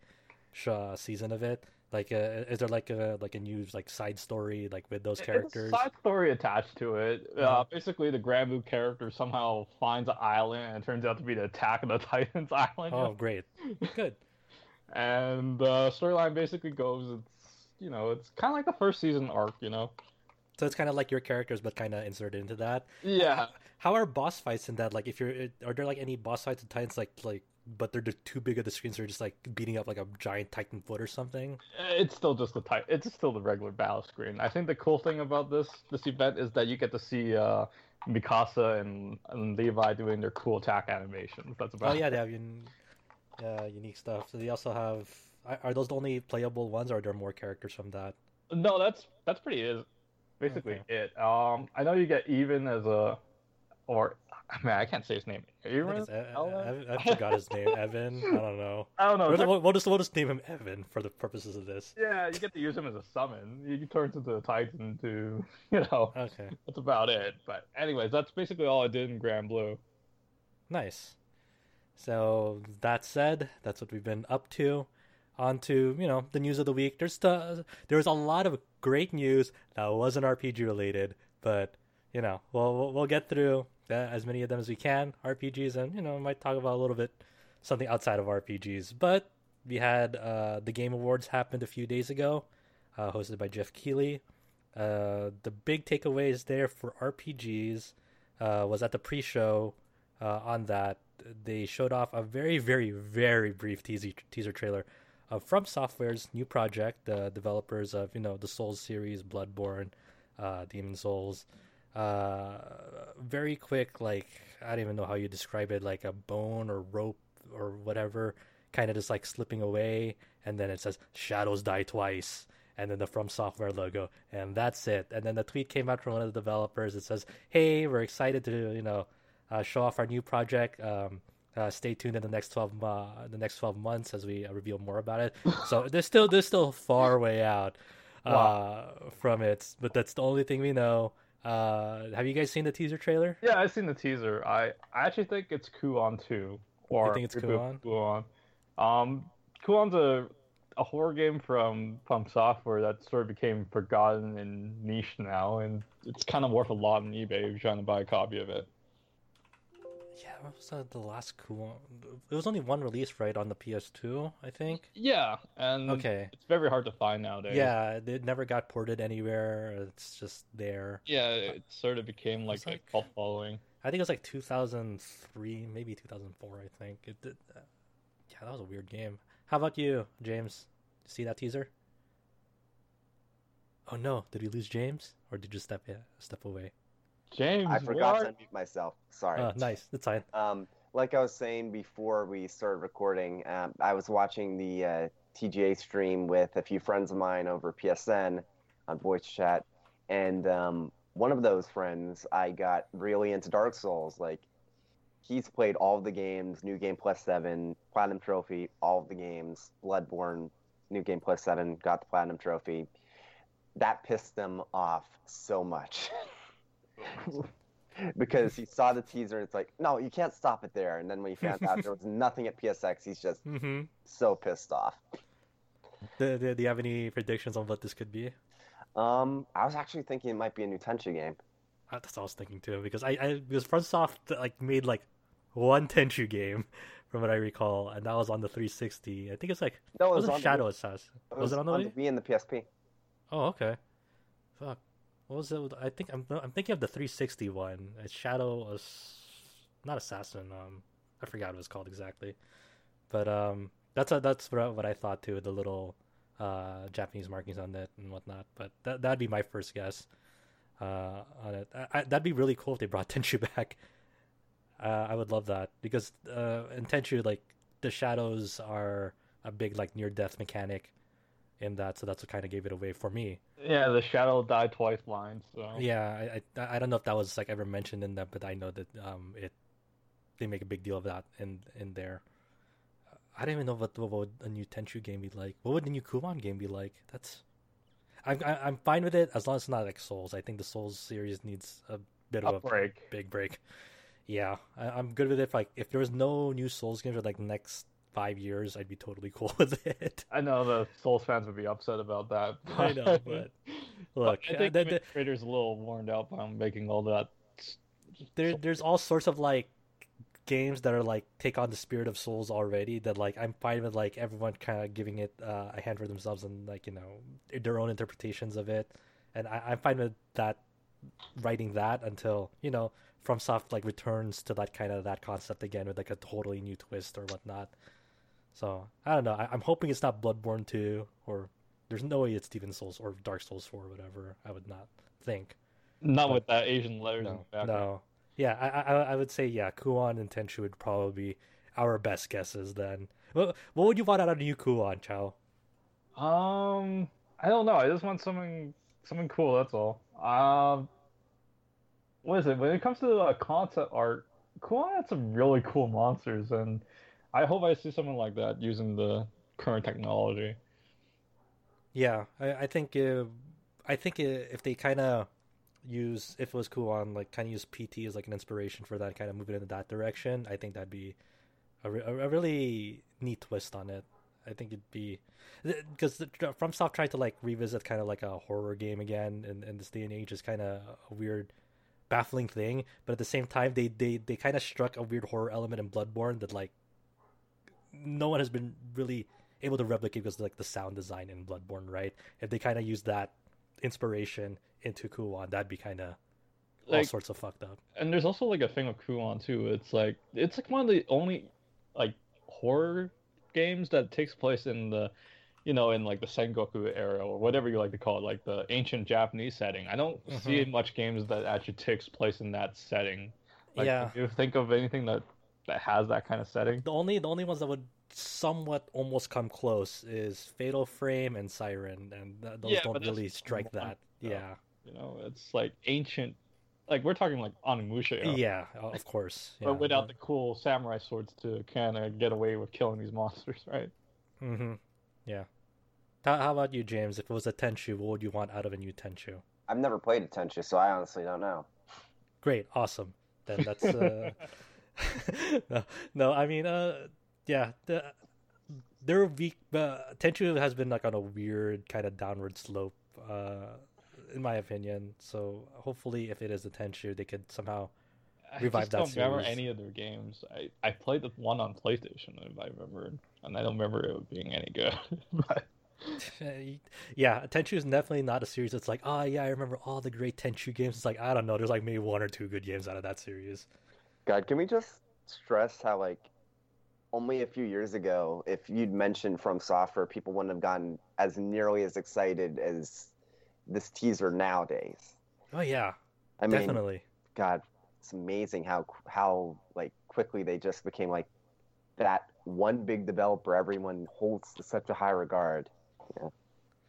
uh, season of it. Like, uh, is there like a like a new like side story like with those characters? a side story attached to it. Uh, Uh-huh. basically, the Granblue character somehow finds an island, and it turns out to be the Attack of the Titans island. Oh, great, good. And the storyline basically goes, it's you know, it's kind of like the first season arc, you know. So it's kind of like your characters, but kind of inserted into that. Yeah, How are boss fights in that? Like, if you're, are there like any boss fights in Titans like like, but they're too big of the screens, so you're just like beating up like a giant Titan foot or something? it's still just the type. It's still the regular battle screen. I think the cool thing about this this event is that you get to see uh, Mikasa and, and Levi doing their cool attack animations. That's about. Oh yeah, they have un- uh, unique stuff. So they also have. Are are those the only playable ones, or are there more characters from that? No, that's that's pretty is basically it. Um, I know you get even as a, or man, I can't say his name. I, think Even? it's E- Ellen? I, I forgot his name. Evan. I don't know. I don't know. We'll, we'll, we'll just we'll just name him Evan for the purposes of this. Yeah, you get to use him as a summon. He turns into a Titan to, you know, Okay, that's about it. But anyways, that's basically all I did in Granblue. nice. So that said, that's what we've been up to. On to you know the news of the week. There's the, there's a lot of great news that wasn't RPG related, but you know we'll we'll, we'll get through uh, as many of them as we can RPGs, and you know might talk about a little bit something outside of RPGs. But we had uh, the Game Awards happened a few days ago, uh, hosted by Geoff Keighley. Uh, the big takeaways there for RPGs uh, was at the pre-show uh, on that they showed off a very, very, very brief teaser teaser trailer From Software's new project, the developers of you know the Souls series, Bloodborne, uh, Demon Souls. Uh, very quick, like I don't even know how you describe it, like a bone or rope or whatever, kind of just like slipping away, and then it says "Shadows die twice." and then the From Software logo, and that's it. And then the tweet came out from one of the developers. It says, "Hey, we're excited to you know uh, show off our new project. Um, uh, stay tuned in the next twelve uh, the next twelve months as we uh, reveal more about it." so there's still there's still far way out uh, Wow. from it, but that's the only thing we know. Uh, have you guys seen the teaser trailer? Yeah, I've seen the teaser. I, I actually think it's Kuon 2. Or think it's Reboot Kuon? Um, Kuon's a, a horror game from from software that sort of became forgotten and niche now, and it's kind of worth a lot on eBay if you're trying to buy a copy of it. Yeah, what was uh, the last cool? It was only one release, right, on the PS2, I think. Yeah, and Okay. it's very hard to find nowadays. Yeah, it never got ported anywhere. It's just there. Yeah, it sort of became like It's a cult following. I think it was like 2003, maybe 2004. I think it did. Uh, yeah, that was a weird game. How about you, James? See that teaser? Oh no! Did we lose James, or did you step step away? James, I forgot where to unmute myself. Sorry. Oh, nice. That's fine. Um, like I was saying before we started recording, um, I was watching the uh, TGA stream with a few friends of mine over PSN on voice chat, and um, one of those friends, I got really into Dark Souls. Like, he's played all of the games, New Game Plus Seven, Platinum Trophy, all of the games, Bloodborne, New Game Plus Seven, got the Platinum Trophy. That pissed them off so much. because he saw the teaser and it's like, no, you can't stop it there. And then when he found out there was nothing at PSX, he's just Mm-hmm. so pissed off. Do, do, do you have any predictions on what this could be? Um, I was actually thinking it might be a new Tenchu game. Uh, That's what I was thinking too, because I, I because FromSoft like made like one Tenchu game, from what I recall, and that was on the 360. I think it's like No, it it was on Shadow the, Assassin. it Was, it on the on Wii? the Wii and the PSP. Oh, okay. Fuck. What was it? I think I'm I'm thinking of the 360 one. It's Shadow, not Assassin. Um, I forgot what it was called exactly. But um, that's a, that's what I, what I thought too. The little uh Japanese markings on it and whatnot. But that that'd be my first guess. Uh, on it. I, I, that'd be really cool if they brought Tenchu back. Uh, I would love that because uh, in Tenchu, like the shadows are a big like near death mechanic in that, so that's what kind of gave it away for me. Yeah, the shadow died twice line. So Yeah, I, I I don't know if that was like ever mentioned in that, but I know that um it they make a big deal of that in in there. I don't even know what, what would a new Tenchu game be like. What would the new Kuon game be like? That's I'm I- I'm fine with it as long as it's not like Souls. I think the Souls series needs a bit of a a break. big break. Yeah, I, I'm good with it. If like if there was no new Souls games for like next five years, I'd be totally cool with it. I know the Souls fans would be upset about that. I know, but look, I uh, think the- the, the- creators a little worn out by making all that. there there's all sorts of like games that are like take on the spirit of souls already that like i'm fine with like everyone kind of giving it uh, a hand for themselves and like you know their own interpretations of it and I, i'm fine with that writing that until you know FromSoft like returns to that kind of that concept again with like a totally new twist or whatnot so i don't know I, i'm hoping it's not bloodborne 2 or there's no way it's demon souls or dark souls 4 or whatever i would not think Not But- with that Asian letters in no, no. Yeah, I, I I would say yeah, Kuon and Tenchu would probably be our best guesses then. What what would you want out of a new Kuon, Chow? Um, I don't know. I just want something something cool. That's all. Um, what is it? When it comes to uh, concept art, Kuon had some really cool monsters, and I hope I see something like that using the current technology. Yeah, I, I think uh, I think if they kind of use if it was cool on like kind of use PT as like an inspiration for that kind of moving in that direction, I think that'd be a, re- a really neat twist on it. I think it'd be because FromSoft tried to like revisit kind of like a horror game again, and in this day and age is kind of a weird, baffling thing. But at the same time, they they they kind of struck a weird horror element in Bloodborne that like no one has been really able to replicate because like the sound design in Bloodborne, right? If they kind of use that inspiration into Kuon, that'd be kind of all sorts of fucked up. And there's also like a thing with Kuon too. It's like it's like one of the only like horror games that takes place in the you know in like the Sengoku era or whatever you like to call it, like the ancient Japanese setting. I don't mm-hmm. see much games that actually takes place in that setting. Like, yeah, can you think of anything that that has that kind of setting? the only the only ones that would somewhat almost come close is Fatal Frame and Siren, and th- those Yeah, don't really strike that. though. Yeah, You know, it's like ancient, like we're talking like Onimusha era, yeah, of course. Yeah, but without the cool samurai swords to kind of get away with killing these monsters, right? hmm Yeah. How, how about you, James? If it was a Tenchu, what would you want out of a new Tenchu? I've never played a Tenchu, so I honestly don't know. Great, awesome. Then that's uh... no, no. I mean, uh, yeah, the their weak uh, Tenchu has been like on a weird kind of downward slope, uh, in my opinion. So hopefully, if it is a Tenchu, they could somehow. I Revive just that don't remember any of their games. I, I played the one on PlayStation, if I remember, and I don't remember it being any good. but yeah, Tenchu is definitely not a series that's like, oh yeah, I remember all the great Tenchu games. It's like I don't know, there's like maybe one or two good games out of that series. God, can we just stress how like only a few years ago, if you'd mentioned from software, people wouldn't have gotten as nearly as excited as this teaser nowadays. Oh yeah, I mean, definitely. God, it's amazing how how like quickly they just became like that one big developer everyone holds to such a high regard.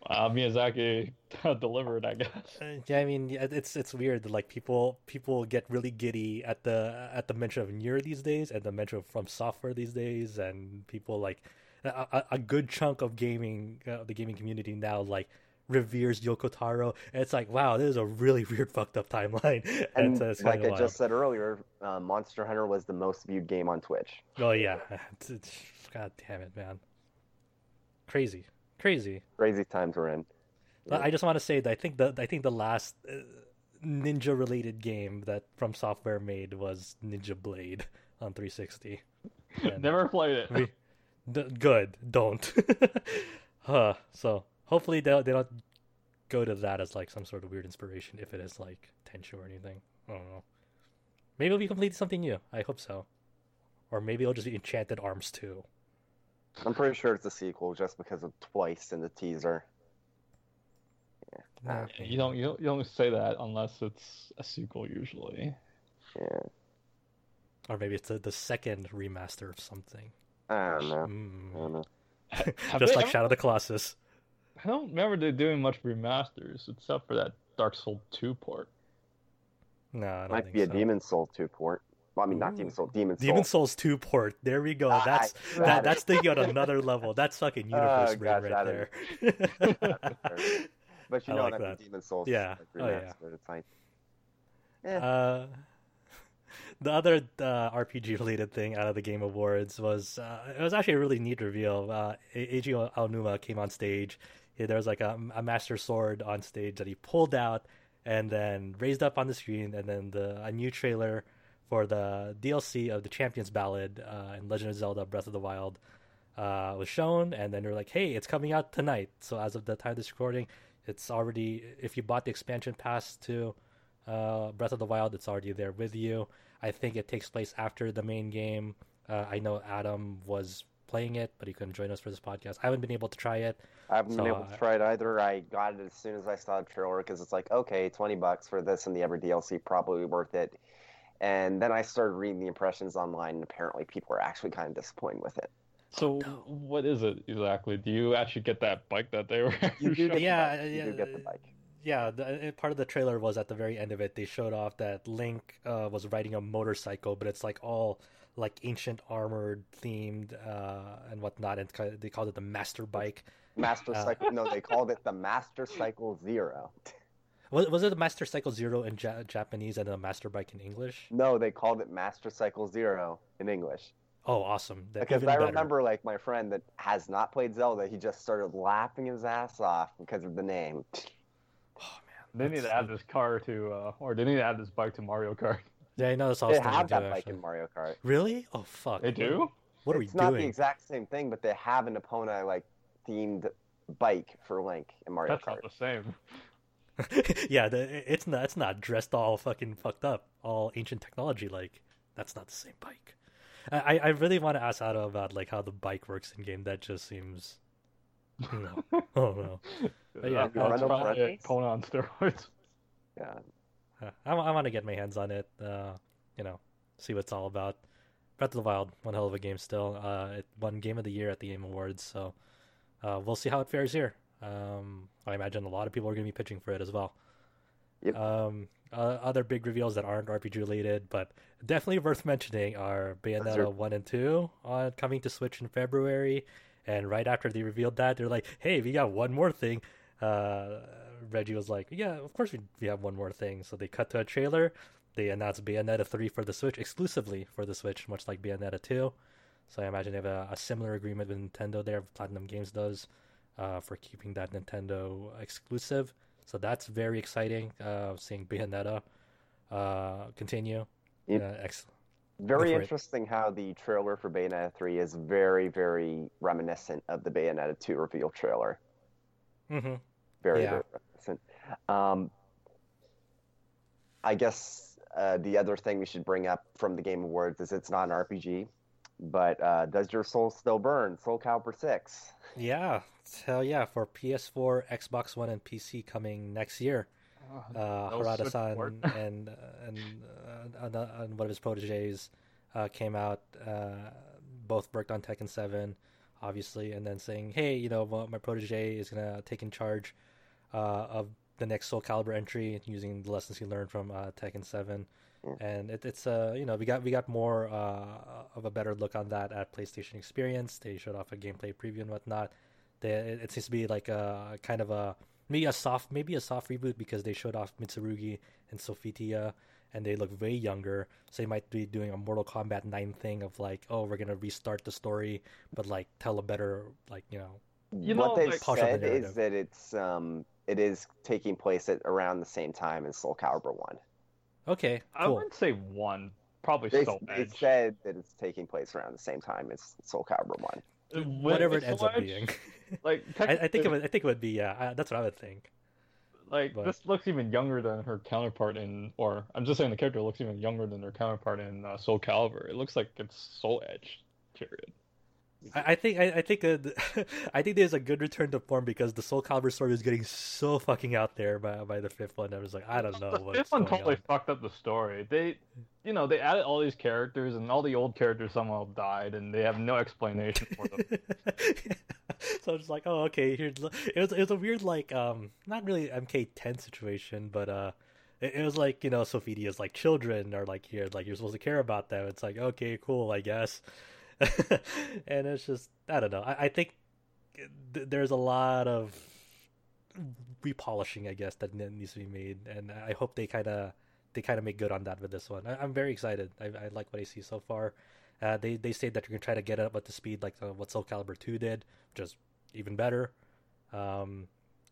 Uh, Miyazaki delivered, I guess. Uh, yeah, I mean, it's it's weird that like people people get really giddy at the at the mention of Nier these days, and the mention of From Software these days, and people like a, a- a good chunk of gaming uh, the gaming community now like reveres Yoko Taro. And it's like, wow, this is a really weird, fucked up timeline. And it's, it's like I wild. just said earlier, uh, Monster Hunter was the most viewed game on Twitch. oh yeah, It's- it's- god damn it, man, crazy, crazy. Crazy times we're in. But I just want to say that I think the I think the last uh, ninja related game that From Software made was Ninja Blade on 360. And Never played it. we- d- good, don't. huh. So hopefully they they don't go to that as like some sort of weird inspiration if it is like Tenchu or anything. I don't know. Maybe it'll be completely something new. I hope so. Or maybe it'll just be Enchanted Arms 2. I'm pretty sure it's a sequel just because of twice in the teaser. Nah, You don't, you don't you don't say that unless it's a sequel usually. Yeah, Or maybe it's the, the second remaster of something. I don't know. Mm. I don't know. Just like ever- Shadow of the Colossus. I don't remember they doing much remasters except for that Dark Souls 2 port. No, I don't Might think be a. Demon Soul 2 port. Well, I mean, not. Demon Soul, Demon Soul. Demon Souls 2 port. There we go. Ah, That's I that, that's thinking on another level. That's fucking universe Oh, brain gosh, right there. But you I know like what I mean. Demon Souls. Yeah. Like, Oh, yeah. It's like, eh. uh, the other uh, RPG related thing out of the Game Awards was uh, it was actually a really neat reveal. Uh, Eiji Aonuma came on stage. There was like a, a, master sword on stage that he pulled out and then raised up on the screen, and then the a new trailer for the DLC of the Champions Ballad uh, in Legend of Zelda: Breath of the Wild uh, was shown, and then they're like, "Hey, it's coming out tonight." So as of the time of this recording, it's already if you bought the expansion pass to uh, Breath of the Wild, it's already there with you. I think it takes place after the main game. Uh, I know Adam was playing it, but he couldn't join us for this podcast. I haven't been able to try it. I haven't so, been able to try it either. I got it as soon as I saw the trailer because it's like, okay, twenty bucks for this and the Ever DLC, probably worth it. And then I started reading the impressions online, and apparently people are actually kind of disappointed with it. So what is it exactly? Do you actually get that bike that they were? You do yeah, yeah, you get the bike. Yeah, the, part of the trailer was at the very end of it. They showed off that Link uh, was riding a motorcycle, but it's like all like ancient armored themed uh, and whatnot, and they called it the Master Bike. Master uh, Cycle? no, they called it the Master Cycle Zero. Was, was it the Master Cycle Zero in ja- Japanese and the Master Bike in English? No, they called it Master Cycle Zero in English. Oh, awesome! That, because I better. remember, like my friend that has not played Zelda, he just started laughing his ass off because of the name. Oh man, they need to add this car to, uh, or they need to add this bike to Mario Kart. Yeah, I know that's all. They have that bike actually. in Mario Kart. Really? Oh fuck! They do. What are it's we doing? It's not the exact same thing, but they have an Epona like themed bike for Link in Mario that's Kart. That's not the same. yeah, the, it's not. It's not dressed all fucking fucked up, all ancient technology. Like that's not the same bike. I, I really want to ask Otto about like how the bike works in game. That just seems, you know, oh no. But yeah, that's probably Epona on steroids. Yeah, I, I want to get my hands on it. Uh, you know, see what it's all about. Breath of the Wild, one hell of a game still. Uh, it won Game of the Year at the Game Awards, so uh, we'll see how it fares here. Um, I imagine a lot of people are going to be pitching for it as well. Yep. Um, uh, other big reveals that aren't RPG related, but definitely worth mentioning are Bayonetta one and two on coming to Switch in February. And right after they revealed that, they're like, "Hey, we got one more thing." Uh, Reggie was like, "Yeah, of course we, we have one more thing." So they cut to a trailer. They announced Bayonetta three for the Switch exclusively for the Switch, much like Bayonetta two. So I imagine they have a, a similar agreement with Nintendo there. Platinum Games does uh, for keeping that Nintendo exclusive. So that's very exciting. Uh, seeing Bayonetta uh, continue. It, uh, excellent. Very interesting it. how the trailer for Bayonetta 3 is very, very reminiscent of the Bayonetta 2 reveal trailer. Mm-hmm. Very, yeah. very reminiscent. Um, I guess uh, the other thing we should bring up from the Game Awards is it's not an RPG, but uh, does your soul still burn? Soul Calibur 6. Yeah, hell yeah! For PS4, Xbox One, and PC coming next year. Uh, uh Harada-san and uh, and uh, and, and one of his proteges uh, came out. Uh, both worked on Tekken Seven, obviously, and then saying, "Hey, you know, my protege is gonna take in charge of the next Soul Calibur entry using the lessons he learned from Tekken Seven." And it, it's uh you know we got we got more uh, of a better look on that at PlayStation Experience. They showed off a gameplay preview and whatnot. They, it, it seems to be like a kind of a maybe a soft maybe a soft reboot because they showed off Mitsurugi and Sophitia and they look way younger. So they might be doing a Mortal Kombat 9 thing of like, oh, we're gonna restart the story, but like tell a better like you know. You what know, they've said the is that it's um it is taking place at around the same time as Soul Calibur One. Okay, cool. I wouldn't say one. Probably they, Soul Edge. They said that it's taking place around the same time as Soul Calibur One. Whatever it ends up being. like I, I, think it would. I think it would be. Yeah, I, that's what I would think. Like but... this looks even younger than her counterpart in, or I'm just saying the character looks even younger than her counterpart in uh, Soul Calibur. It looks like it's Soul Edge. Period. I, think I, I think uh, I think there's a good return to form because the Soul Calibur story was getting so fucking out there by by the fifth one. I was like, I don't know. The fifth one totally on. fucked up the story. They, you know, they added all these characters and all the old characters somehow died, and they have no explanation for them. so I was like, oh, okay. Here's it was it was a weird like um not really MK10 situation, but uh. It, was like you know, Sophitia's like children are like here, like you're supposed to care about them. It's like okay, cool, I guess. and it's just I don't know. I, I think th- there's a lot of repolishing, I guess, that needs to be made, and I hope they kind of they kind of make good on that with this one. I, am very excited. I, I, like what I see so far. Uh, they they say that you're gonna try to get it up at the speed like uh, what Soul Calibur two did, which is even better. Um,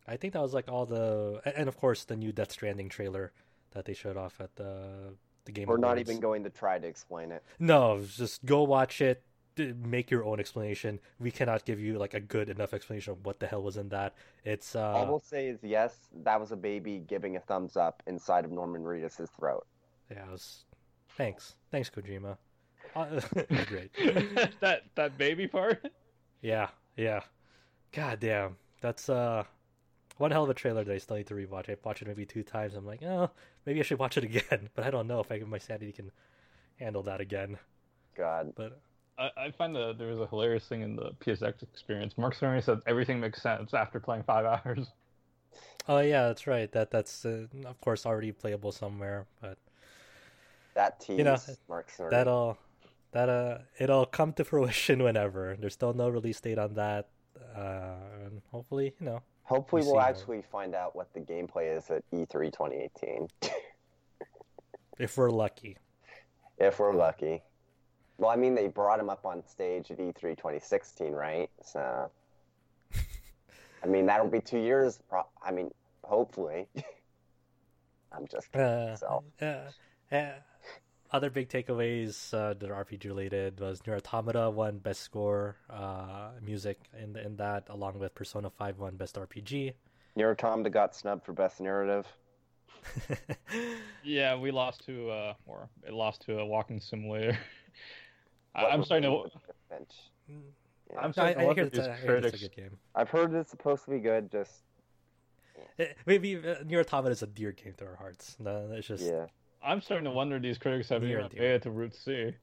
I think that was like all the, and of course the new Death Stranding trailer that they showed off at the the game. We're Awards. not even going to try to explain it. No, just go watch it. Make your own explanation. We cannot give you like a good enough explanation of what the hell was in that. It's uh, all we'll say is yes, that was a baby giving a thumbs up inside of Norman Reedus' throat. Yeah, it was. Thanks, thanks, Kojima. Uh, great. that that baby part. Yeah, yeah. God damn, that's uh one hell of a trailer that I still need to rewatch. I've watched it maybe two times. I'm like, oh, maybe I should watch it again, but I don't know if I, my sanity can handle that again. God, but I, I find that there was a hilarious thing in the PSX experience. Mark Cerny said everything makes sense after playing five hours. Oh yeah, that's right. That that's uh, of course already playable somewhere, but that tease, you know, Mark Cerny. That'll that uh it'll come to fruition whenever. There's still no release date on that. Uh, and hopefully, you know, Hopefully, we'll actually find out what the gameplay is at E3 2018. if we're lucky. If we're lucky. Well, I mean, they brought him up on stage at E3 2016, right? So, I mean, that'll be two years. I mean, hopefully. I'm just kidding. Uh, so. Uh, uh, other big takeaways uh, that are RPG related was NieR Automata won best score uh, music in in that, along with Persona Five won best RPG. NieR Automata got snubbed for best narrative. yeah, we lost to uh, or it lost to a walking simulator. I'm starting to. Bench. Yeah. I'm starting I, to I hear it's, a, I hear it's a good game. I've heard it's supposed to be good. Just eh, maybe uh, NieR Automata is a dear game to our hearts. No, it's just yeah. I'm starting to wonder these critics have even made it to Route C.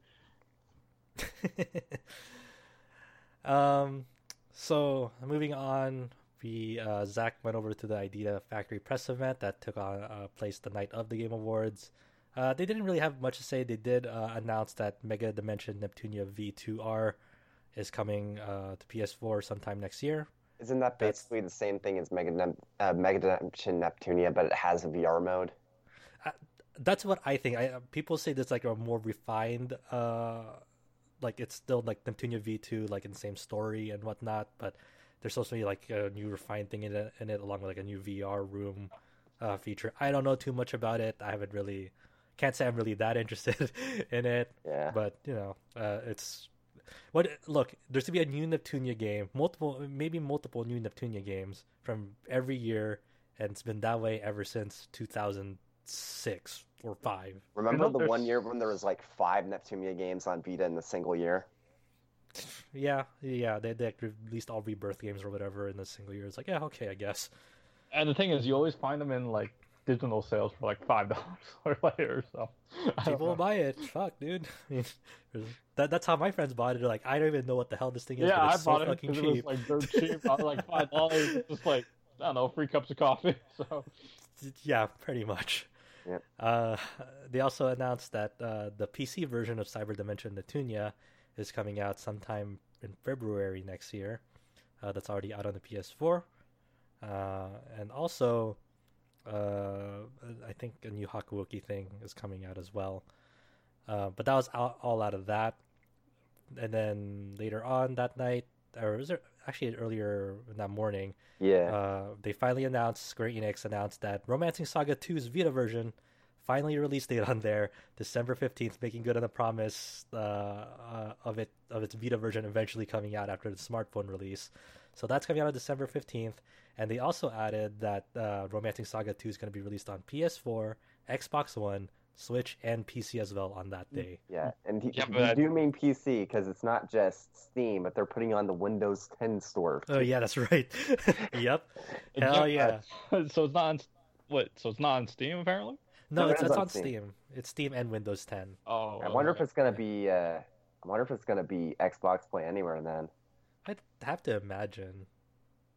um, so moving on, we uh, Zach went over to the Idea Factory press event that took on uh, place the night of the Game Awards. Uh, they didn't really have much to say. They did uh, announce that Mega Dimension Neptunia V2R is coming uh, to PS4 sometime next year. Isn't that basically That's... the same thing as Mega, uh, Mega Dimension Neptunia, but it has a VR mode? that's what I think. I people say there's like a more refined, uh, like it's still like Neptunia V two, like in the same story and whatnot, but there's also like a new refined thing in it, in it along with like a new VR room uh, feature. I don't know too much about it. I haven't really, can't say I'm really that interested in it. Yeah. But you know, uh, it's what look. There's to be a new Neptunia game, multiple, maybe multiple new Neptunia games from every year, and it's been that way ever since 2006 or five. Remember the one year when there was like five Neptunia games on Vita in a single year? Yeah, yeah, they they released all Rebirth games or whatever in a single year. It's like, yeah, okay, I guess. And the thing is, you always find them in like digital sales for like five dollars or later. So people will buy it. Fuck, dude. I mean, that that's how my friends bought it. They're like, I don't even know what the hell this thing is. Yeah, I bought so it fucking cheap. It was like dirt cheap. I was like five dollars, just like I don't know, free cups of coffee. So yeah, pretty much. Yep. Uh, they also announced that uh, the PC version of Cyber Dimension Neptunia is coming out sometime in February next year. Uh, that's already out on the PS4. Uh, and also, uh, I think a new Hakuoki thing is coming out as well. Uh, but that was all, all out of that. And then later on that night, or was it actually earlier in that morning? Yeah. Uh, they finally announced Square Enix announced that Romancing Saga 2's Vita version finally release date on there, December fifteenth, making good on the promise uh, uh, of it of its Vita version eventually coming out after the smartphone release. So that's coming out on December fifteenth, and they also added that uh, Romancing Saga 2 is going to be released on PS4, Xbox One, Switch and PC as well on that day. Yeah, and he, yeah, but... do mean PC because it's not just Steam, but they're putting on the Windows 10 store. Oh yeah, that's right. yep. Hell yeah. so it's not on what? So it's not on Steam apparently. No, no it's, it's on, on Steam. Steam. It's Steam and Windows 10. Oh. I wonder okay. if it's gonna be. Uh, I wonder if it's gonna be Xbox Play Anywhere then. I'd have to imagine.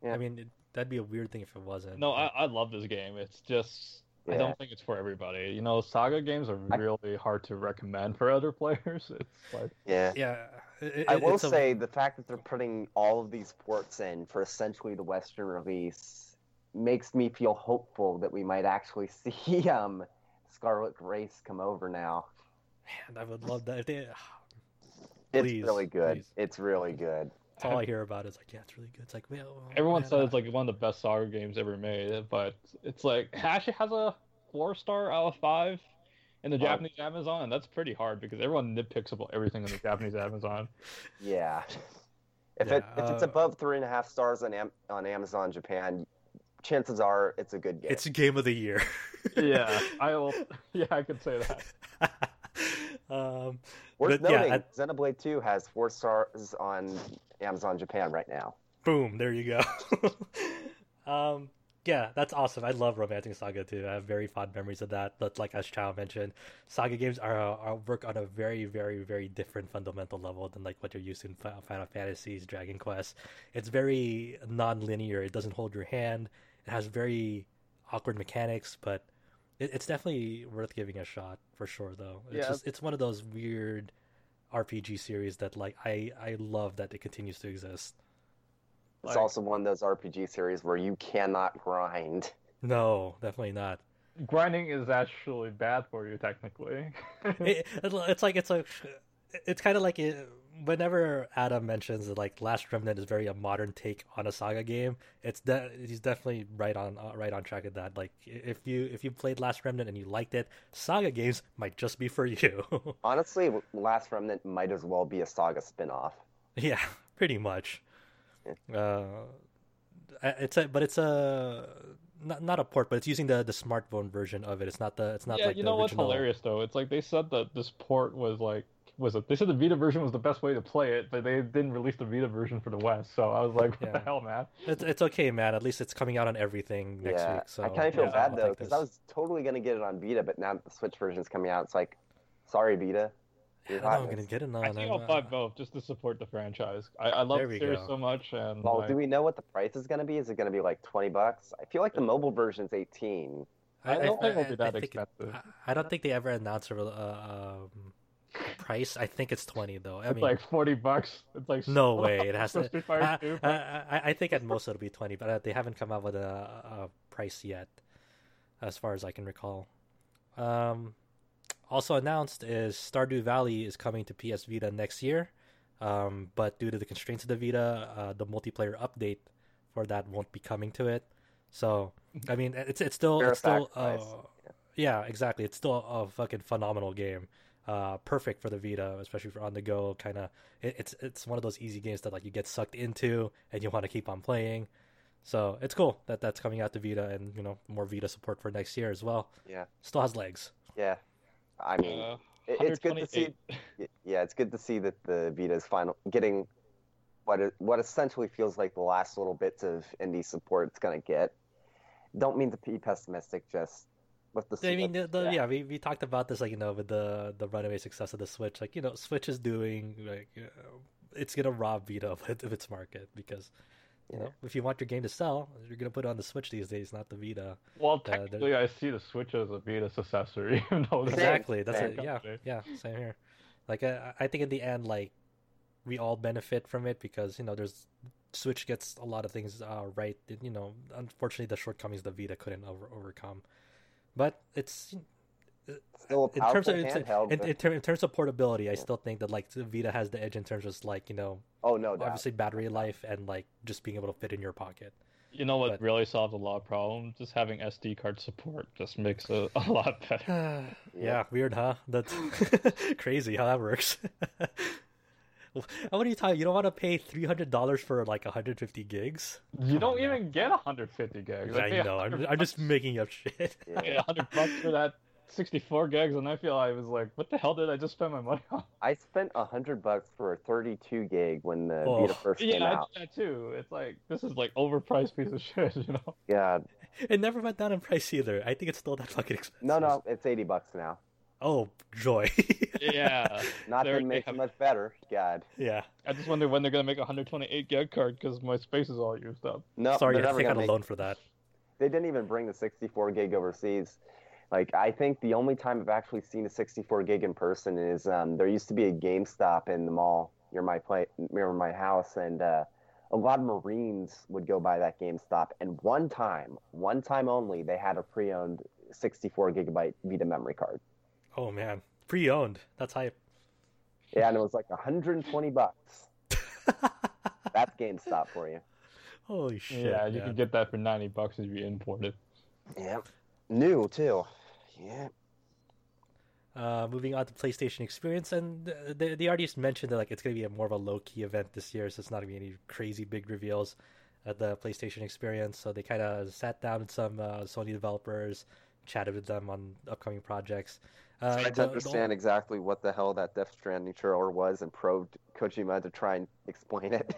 Yeah. I mean, it, that'd be a weird thing if it wasn't. No. I, I love this game. It's just yeah. I don't think it's for everybody. You know, saga games are really I... hard to recommend for other players. It's like yeah, yeah. It, I will say a... the fact that they're putting all of these ports in for essentially the Western release makes me feel hopeful that we might actually see um Scarlet Grace come over now. Man, I would love that. If they, It's really good. please. It's really good. That's all I hear about is like, yeah, it's really good. It's like, well, Everyone man, says uh, it's like one of the best Saga games ever made, but it's like it actually has a four star out of five in the Wow. Japanese Amazon, and that's pretty hard because everyone nitpicks about everything in the Japanese Amazon. Yeah. If Yeah, it if it's uh, above three and a half stars on Am- on Amazon Japan, chances are it's a good game. it's a game of the year. Yeah, I will. Yeah, I could say that. Um, Worth but yeah, noting, I- Xenoblade 2 has four stars on Amazon Japan right now. boom, there you go. um, yeah, that's awesome. I love Romantic Saga too. I have very fond memories of that. But like as Chow mentioned, Saga games are, are work on a very, very, very different fundamental level than like what you're used to in Final Fantasies, Dragon Quest. It's very non-linear. It doesn't hold your hand. It has very awkward mechanics, but it, it's definitely worth giving a shot for sure. Though it's Yeah. just it's one of those weird RPG series that like I I love that it continues to exist. It's Like- also one of those RPG series where you cannot grind. No, definitely not. Grinding is actually bad for you, technically. it, it's like it's like it's kind of like it, whenever Adam mentions that like Last Remnant is very a modern take on a saga game, it's de- he's definitely right on uh, right on track with that. Like if you if you played Last Remnant and you liked it, saga games might just be for you. Honestly, Last Remnant might as well be a Saga spin-off. yeah, pretty much. Uh, it's a but it's a not, not a port, but it's using the the smartphone version of it. It's not the it's not yeah, like you the know what's hilarious though? It's like they said that this port was like was it? They said the Vita version was the best way to play it, but they didn't release the Vita version for the West. So I was like, what the hell, man? It's it's okay, man. At least it's coming out on everything next yeah, week. So I kind of feel yeah, bad though because this. I was totally gonna get it on Vita, but now the Switch version's coming out, it's like, sorry Vita. I You're don't know I'm gonna get it on. I think I'm, I'll buy both just to support the franchise. I, I love There the series go. so much, and Well, like, do we know what the price is gonna be? Is it gonna be like twenty bucks? I feel like the mobile version's eighteen. I don't think it'll be that think it- expensive. I, I don't think they ever announced a uh, um, price. I think it's twenty though. I it's mean, like forty bucks. It's like no way. It has to. Street Fighter I, I, I, I think at most it'll be twenty, but uh, they haven't come out with a, a price yet, as far as I can recall. Um, also announced is Stardew Valley is coming to PS Vita next year, um, but due to the constraints of the Vita, uh, the multiplayer update for that won't be coming to it. So, I mean, it's it's still Fair it's still uh, sacrifice. yeah, exactly. It's still a fucking phenomenal game. Uh, perfect for the Vita, especially for on the go. Kind of, it, it's it's one of those easy games that like you get sucked into and you want to keep on playing. So it's cool that that's coming out to Vita, and you know more Vita support for next year as well. Yeah, Still has legs. yeah. I mean, Uh, it- it's good to see. Yeah, it's good to see that the Vita is final getting what it, what essentially feels like the last little bits of indie support it's gonna get. Don't mean to be pessimistic, just with the. I mean, the, the, yeah, we, we talked about this, like you know, with the the runaway success of the Switch. Like you know, Switch is doing like you know, it's gonna rob Vita of, of its market because you Yeah. know if you want your game to sell, you're gonna put it on the Switch these days, not the Vita. Well, there- technically, I see the Switch as a Vita successor, even though it's Exactly. That's it. Yeah, yeah, same here. Like I, I think in the end, like we all benefit from it because you know there's Switch gets a lot of things uh, right. You know, unfortunately, the shortcomings the Vita couldn't over, overcome. But it's uh, still a in terms of in, handheld. in, but- in, ter- in terms of portability, I still think that like the Vita has the edge in terms of like you know oh no, doubt. obviously battery life and like just being able to fit in your pocket. You know what But- really solves a lot of problems? Just having SD card support just makes it a lot better. yeah. weird, huh? That's crazy how that works. what are you talking? You don't want to pay three hundred dollars for like hundred fifty gigs? You Come don't on now. even get 150 gigs. I pay know. I'm, I'm just making up shit. Yeah. 100 bucks for that 64 gigs, and I feel I was like, what the hell did I just spend my money on? I spent a hundred bucks for a 32 gig when the Oh. Vita first came Yeah, I out. did that too. It's like this is like overpriced piece of shit, you know. Yeah, It never went down in price either. I think it's still that fucking expensive. no, no, it's 80 bucks now. Oh joy. Yeah. Not gonna that they makes have- it much better. God, yeah. I just wonder when they're gonna make a 128 gig card because my space is all used up. no, Sorry, you they're have to never take out gonna a loan for that. They didn't even bring the 64 gig overseas. Like I think the only time I've actually seen a 64 gig in person is um, there used to be a GameStop in the mall near my play, near my house, and uh, a lot of Marines would go by that GameStop. And one time, one time only, they had a pre-owned 64 gigabyte Vita memory card. Oh man, pre-owned. That's hype. Yeah, and it was like 120 bucks. That's GameStop for you. Holy shit! yeah, you man. can get that for ninety bucks if you import it. Yeah, new too. Yeah. Uh, moving on to PlayStation Experience, and they, they already mentioned that like it's going to be a more of a low key event this year, so it's not going to be any crazy big reveals at the PlayStation Experience. So they kind of sat down with some uh, Sony developers, chatted with them on upcoming projects. Uh, Tried the- to the- understand exactly what the hell that Death Stranding trailer was and probed Kojima to try and explain it.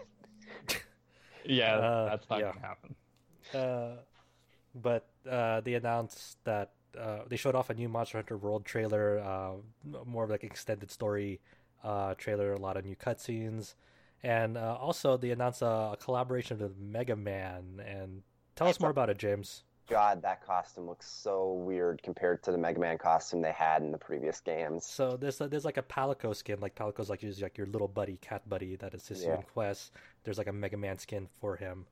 Yeah, Uh, that's not yeah. gonna happen. Uh, but uh, they announced that uh, they showed off a new Monster Hunter World trailer, uh, more of like extended story uh, trailer, a lot of new cutscenes, and uh, also they announced a, a collaboration with Mega Man. And tell us more about it, James. God, that costume looks so weird compared to the Mega Man costume they had in the previous games. So there's there's like a Palico skin, like Palico's like usually like your little buddy, cat buddy that assists you in quests. There's like a Mega Man skin for him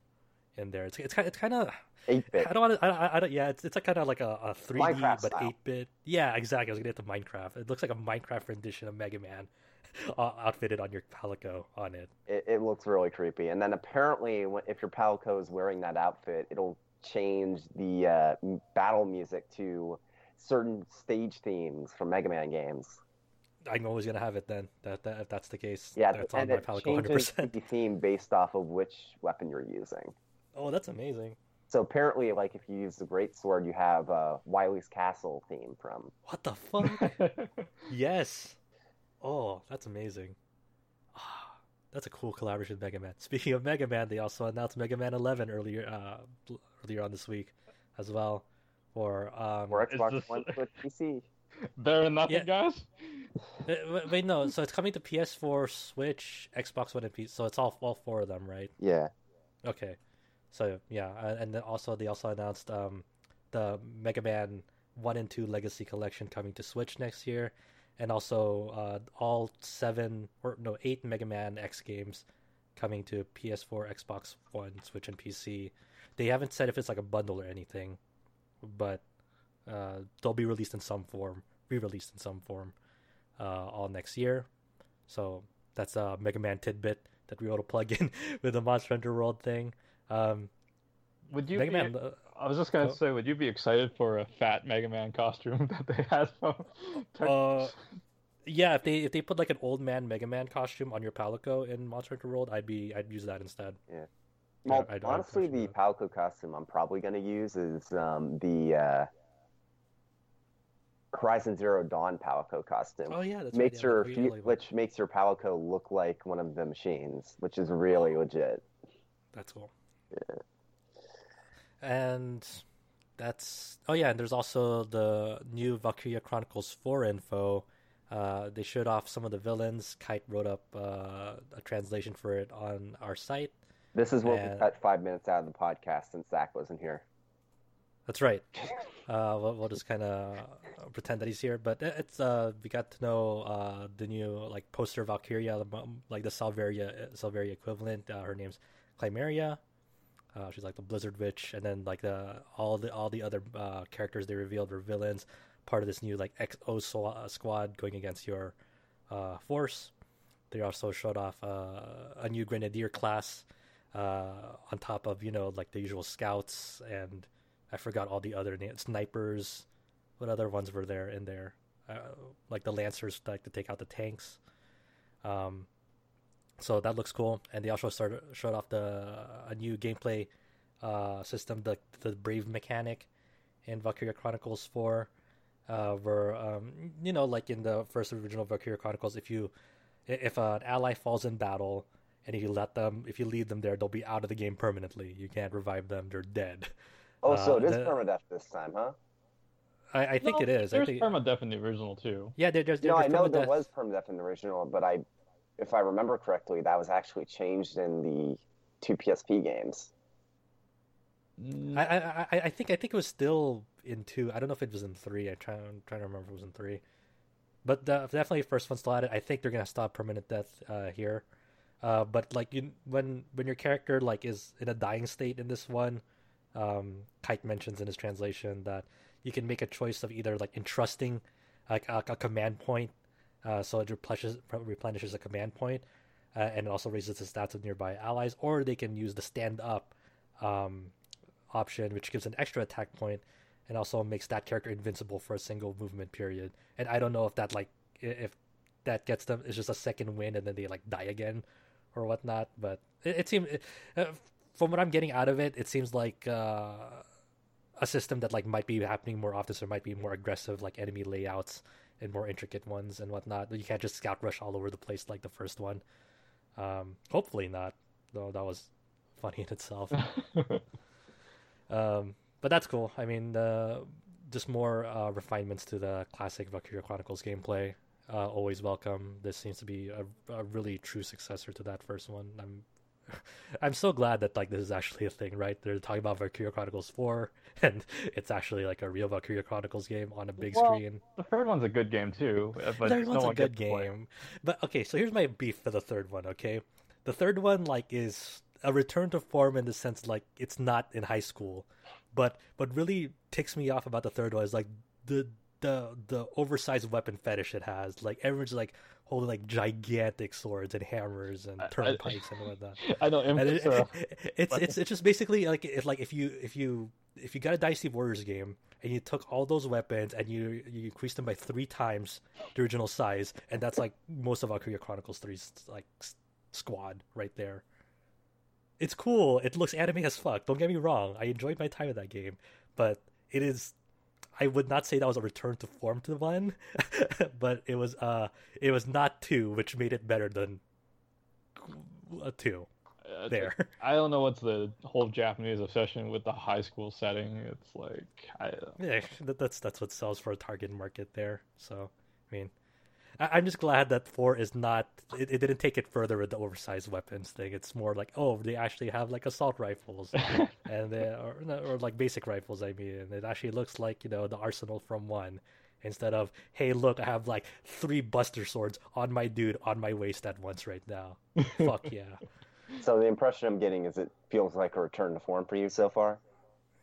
in there. It's it's kind it's kind of 8 bit. I don't want to. I, I, I don't. Yeah, it's it's like kind of like a, a 3D but 8 bit. Yeah, exactly. I was gonna get to Minecraft. It looks like a Minecraft rendition of Mega Man, uh, outfitted on your Palico on it. It, it looks really creepy. And then apparently, if your palico is wearing that outfit, it'll change the uh, battle music to certain stage themes from Mega Man games. I'm always gonna have it then. That, that if that's the case. Yeah, that's on and my it Palico changes 100. the theme based off of which weapon you're using. Oh, that's amazing. So apparently, like if you use the great sword, you have uh, Wily's Castle theme from. What the fuck? yes. Oh, that's amazing. That's a cool collaboration with Mega Man. Speaking of Mega Man, they also announced Mega Man 11 earlier uh, earlier on this week as well for um, Or Xbox this- One, Switch, PC. Better than nothing, Yeah. guys. Uh, wait, Wait, no. So it's coming to PS4, Switch, Xbox One, and PC. So it's all all four of them, right? Yeah. Okay. So yeah, uh, and then also they also announced um, the Mega Man One and Two Legacy Collection coming to Switch next year, and also uh, all seven or no eight Mega Man X games coming to PS4, Xbox One, Switch, and PC. They haven't said if it's like a bundle or anything, but uh, they'll be released in some form, re-released in some form, uh, all next year. So that's a Mega Man tidbit that we ought to plug in with the Monster Hunter World thing. Um, Would you Mega be, Man, I was just gonna Oh. say, would you be excited for a fat Mega Man costume that they had from? uh, yeah, if they if they put like an old man Mega Man costume on your Palico in Monster Hunter World, I'd be I'd use that instead. Well, I'd- I'd honestly, question the that. Palico costume I'm probably going to use is um, the uh, Horizon Zero Dawn Palico costume. Oh yeah, that's makes right, yeah, your the fe- really- which makes your Palico look like one of the machines, which is really legit. That's cool. And that's oh yeah, and there's also the new Valkyria Chronicles 4 info. Uh, they showed off some of the villains. Kite wrote up uh, a translation for it on our site. This is what And- we cut five minutes out of the podcast since Zach wasn't here. That's right. Uh, we'll, we'll just kind of pretend that he's here, but it's uh, we got to know uh, the new like poster Valkyria, like the Selvaria Selvaria equivalent. Uh, her name's Crymaria. Uh, she's like the Blizzard Witch, and then like the all the all the other uh, characters they revealed were villains, part of this new like XO squad going against your uh, force. They also showed off uh, a new Grenadier class uh, on top of you know like the usual scouts and I forgot all the other names. Snipers. What other ones were there in there? Uh, like the lancers, like to take out the tanks. Um, so that looks cool. And they also started showed off the a new gameplay uh, system, the the brave mechanic in Valkyria Chronicles Four, uh, where um, you know, like in the first original Valkyria Chronicles, if you if an ally falls in battle and if you let them, if you leave them there, they'll be out of the game permanently. You can't revive them; they're dead. Oh, so Uh, it is the- permadeath this time, huh? I, I think No, it is. I There's think, permadeath in the original too. yeah, there, there's, No, there's I know there was permadeath in the original, but I, if I remember correctly, that was actually changed in the two PSP games. Mm, I, I, I, I think I think it was still in two. I don't know if it was in three. I'm trying, I'm trying to remember if it was in three. But the, definitely first one still had it. I think they're gonna stop permanent death uh, here. Uh, but like you, when when your character like is in a dying state in this one, um, Kite mentions in his translation that you can make a choice of either like entrusting like a, a command point, uh, so it replenishes, replenishes a command point, uh, and it also raises the stats of nearby allies, or they can use the stand up um, option, which gives an extra attack point and also makes that character invincible for a single movement period. And I don't know if that like if that gets them is just a second win and then they like die again or whatnot. But it, it seems uh, from what I'm getting out of it, it seems like uh, a system that like might be happening more often, so might be more aggressive like enemy layouts and more intricate ones and whatnot. You can't just scout rush all over the place like the first one. Um, hopefully not, though. That was funny in itself. um, but that's cool. I mean, uh, just more uh, refinements to the classic Valkyria Chronicles gameplay. Uh, always welcome. This seems to be a, a, really true successor to that first one. I'm I'm so glad that like this is actually a thing, right? They're talking about Valkyria Chronicles 4, and it's actually like a real Valkyria Chronicles game on a big well, screen. The third one's a good game too, uh, but the third no one's one a good game. But okay, so here's my beef for the third one. Okay, the third one like is a return to form in the sense like it's not in high school, but what really ticks me off about the third one is like the the the oversized weapon fetish it has. Like everyone's like holding like gigantic swords and hammers and turnpikes I, and whatnot. I know. And it, uh, it's it's it's just basically like if like if you if you if you got a Dynasty Warriors game and you took all those weapons and you you increased them by three times the original size, and that's like most of Valkyria Chronicles 3's like squad right there. It's cool. It looks anime as fuck. Don't get me wrong. I enjoyed my time in that game, but it is I would not say that was a return to form to one, but it was uh it was not two, which made it better than a two. Uh, there. I don't know what's the whole Japanese obsession with the high school setting. It's like I yeah, that, that's that's what sells for a target market there. So I mean, I, am just glad that four is not. It, it, didn't take it further with the oversized weapons thing. It's more like, oh, they actually have like assault rifles, and they or, or like basic rifles. I mean, and it actually looks like you know the arsenal from one, instead of hey, look, I have like three Buster swords on my dude on my waist at once right now. Fuck yeah. So the impression I'm getting is it feels like a return to form for you so far.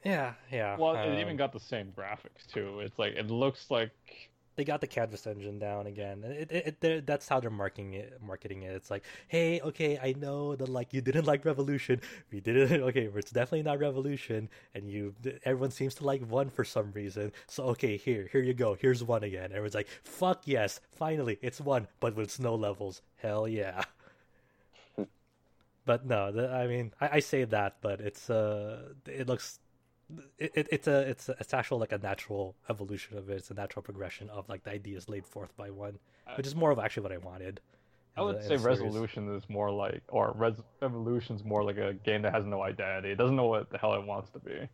Yeah, yeah. Well, um, it even got the same graphics too. It's like it looks like they got the canvas engine down again. It, it, it, that's how they're marketing it. Marketing it. It's like, hey, okay, I know that like you didn't like Revolution. We didn't. Okay, it's definitely not Revolution, and you everyone seems to like one for some reason. So okay, here, here you go. Here's one again. Everyone's like, fuck yes, finally, it's one, but with snow levels. Hell yeah. but no, the, I mean, I, I say that, but it's uh, it looks it, it, it's a it's a, it's actual like a natural evolution of it. It's a natural progression of like the ideas laid forth by one, which is more of actually what I wanted. I would say Resolution is more like, or Res- is more like a game that has no identity. It doesn't know what the hell it wants to be.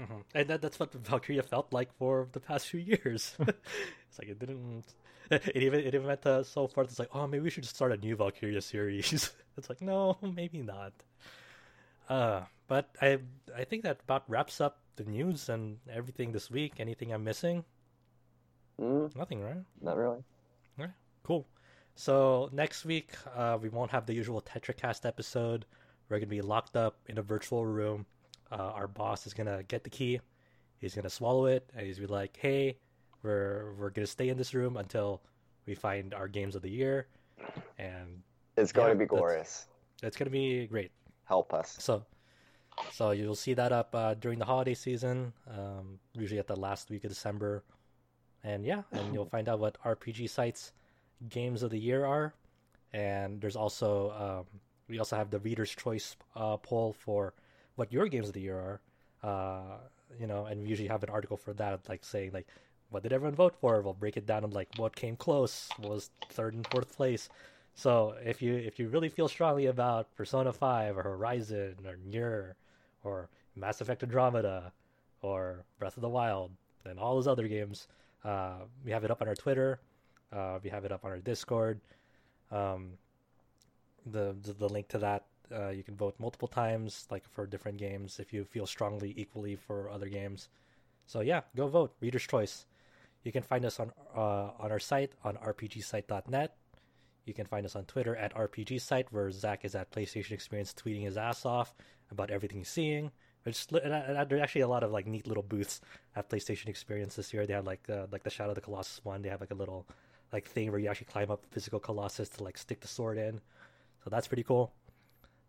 Mm-hmm. And that, that's what Valkyria felt like for the past few years. it's like it didn't. It even it even went to so far. It's like, oh, maybe we should just start a new Valkyria series. it's like, no, maybe not. Uh, but I I think that about wraps up the news and everything this week. Anything I'm missing? Mm, Nothing, right? Not really. All right, cool. So next week uh, we won't have the usual TetraCast episode. We're gonna be locked up in a virtual room. Uh, our boss is gonna get the key. He's gonna swallow it, and he's be like, "Hey, we're we're gonna stay in this room until we find our games of the year." And it's going yeah, to be glorious. It's gonna be great. Help us. So so you'll see that up uh, during the holiday season, um, usually at the last week of December. And yeah, and you'll find out what RPG sites games of the year are. And there's also um, we also have the reader's choice uh, poll for what your games of the year are. Uh, you know, and we usually have an article for that, like saying like what did everyone vote for? We'll break it down and like what came close, what was third and fourth place. So if you if you really feel strongly about Persona Five or Horizon or Nier or Mass Effect Andromeda or Breath of the Wild and all those other games. Uh, we have it up on our Twitter. Uh, we have it up on our Discord. Um, the, the, the link to that uh, you can vote multiple times, like for different games, if you feel strongly equally for other games. So yeah, go vote. Reader's choice. You can find us on uh, on our site on rpgsite.net. You can find us on Twitter at rpgsite, where Zach is at PlayStation Experience tweeting his ass off about everything he's seeing. There's actually a lot of like neat little booths at PlayStation Experience this year. They have like uh, like the Shadow of the Colossus one. They have like a little like thing where you actually climb up physical Colossus to like stick the sword in. So that's pretty cool.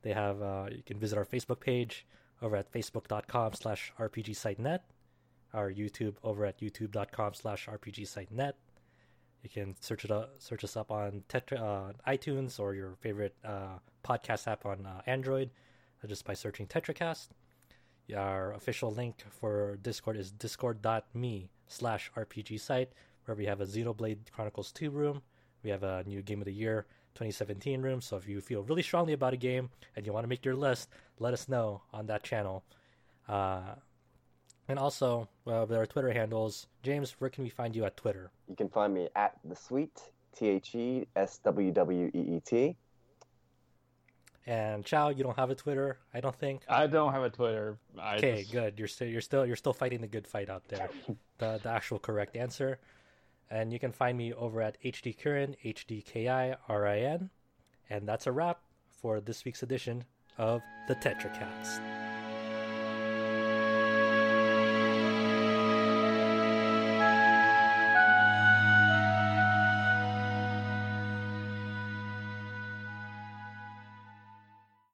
They have uh, you can visit our Facebook page over at facebook.com slash rpgsitenet, our YouTube over at youtube.com slash rpgsitenet. You can search it up, search us up on Tetra, uh, iTunes or your favorite uh, podcast app on uh, Android, just by searching TetraCast. Our official link for Discord is discord.me slash RPG site, where we have a Xenoblade Chronicles 2 room. We have a new Game of the Year 2017 room. So if you feel really strongly about a game and you want to make your list, let us know on that channel. Uh, and also, uh, with our Twitter handles, James, where can we find you at Twitter? You can find me at the Sweet T H E S W W E E T. And Chow, you don't have a Twitter, I don't think. I don't have a Twitter. I okay, just... good. You're still you're still you're still fighting the good fight out there. the the actual correct answer. And you can find me over at HD Kirin, H D K I R I N. And that's a wrap for this week's edition of the TetraCast.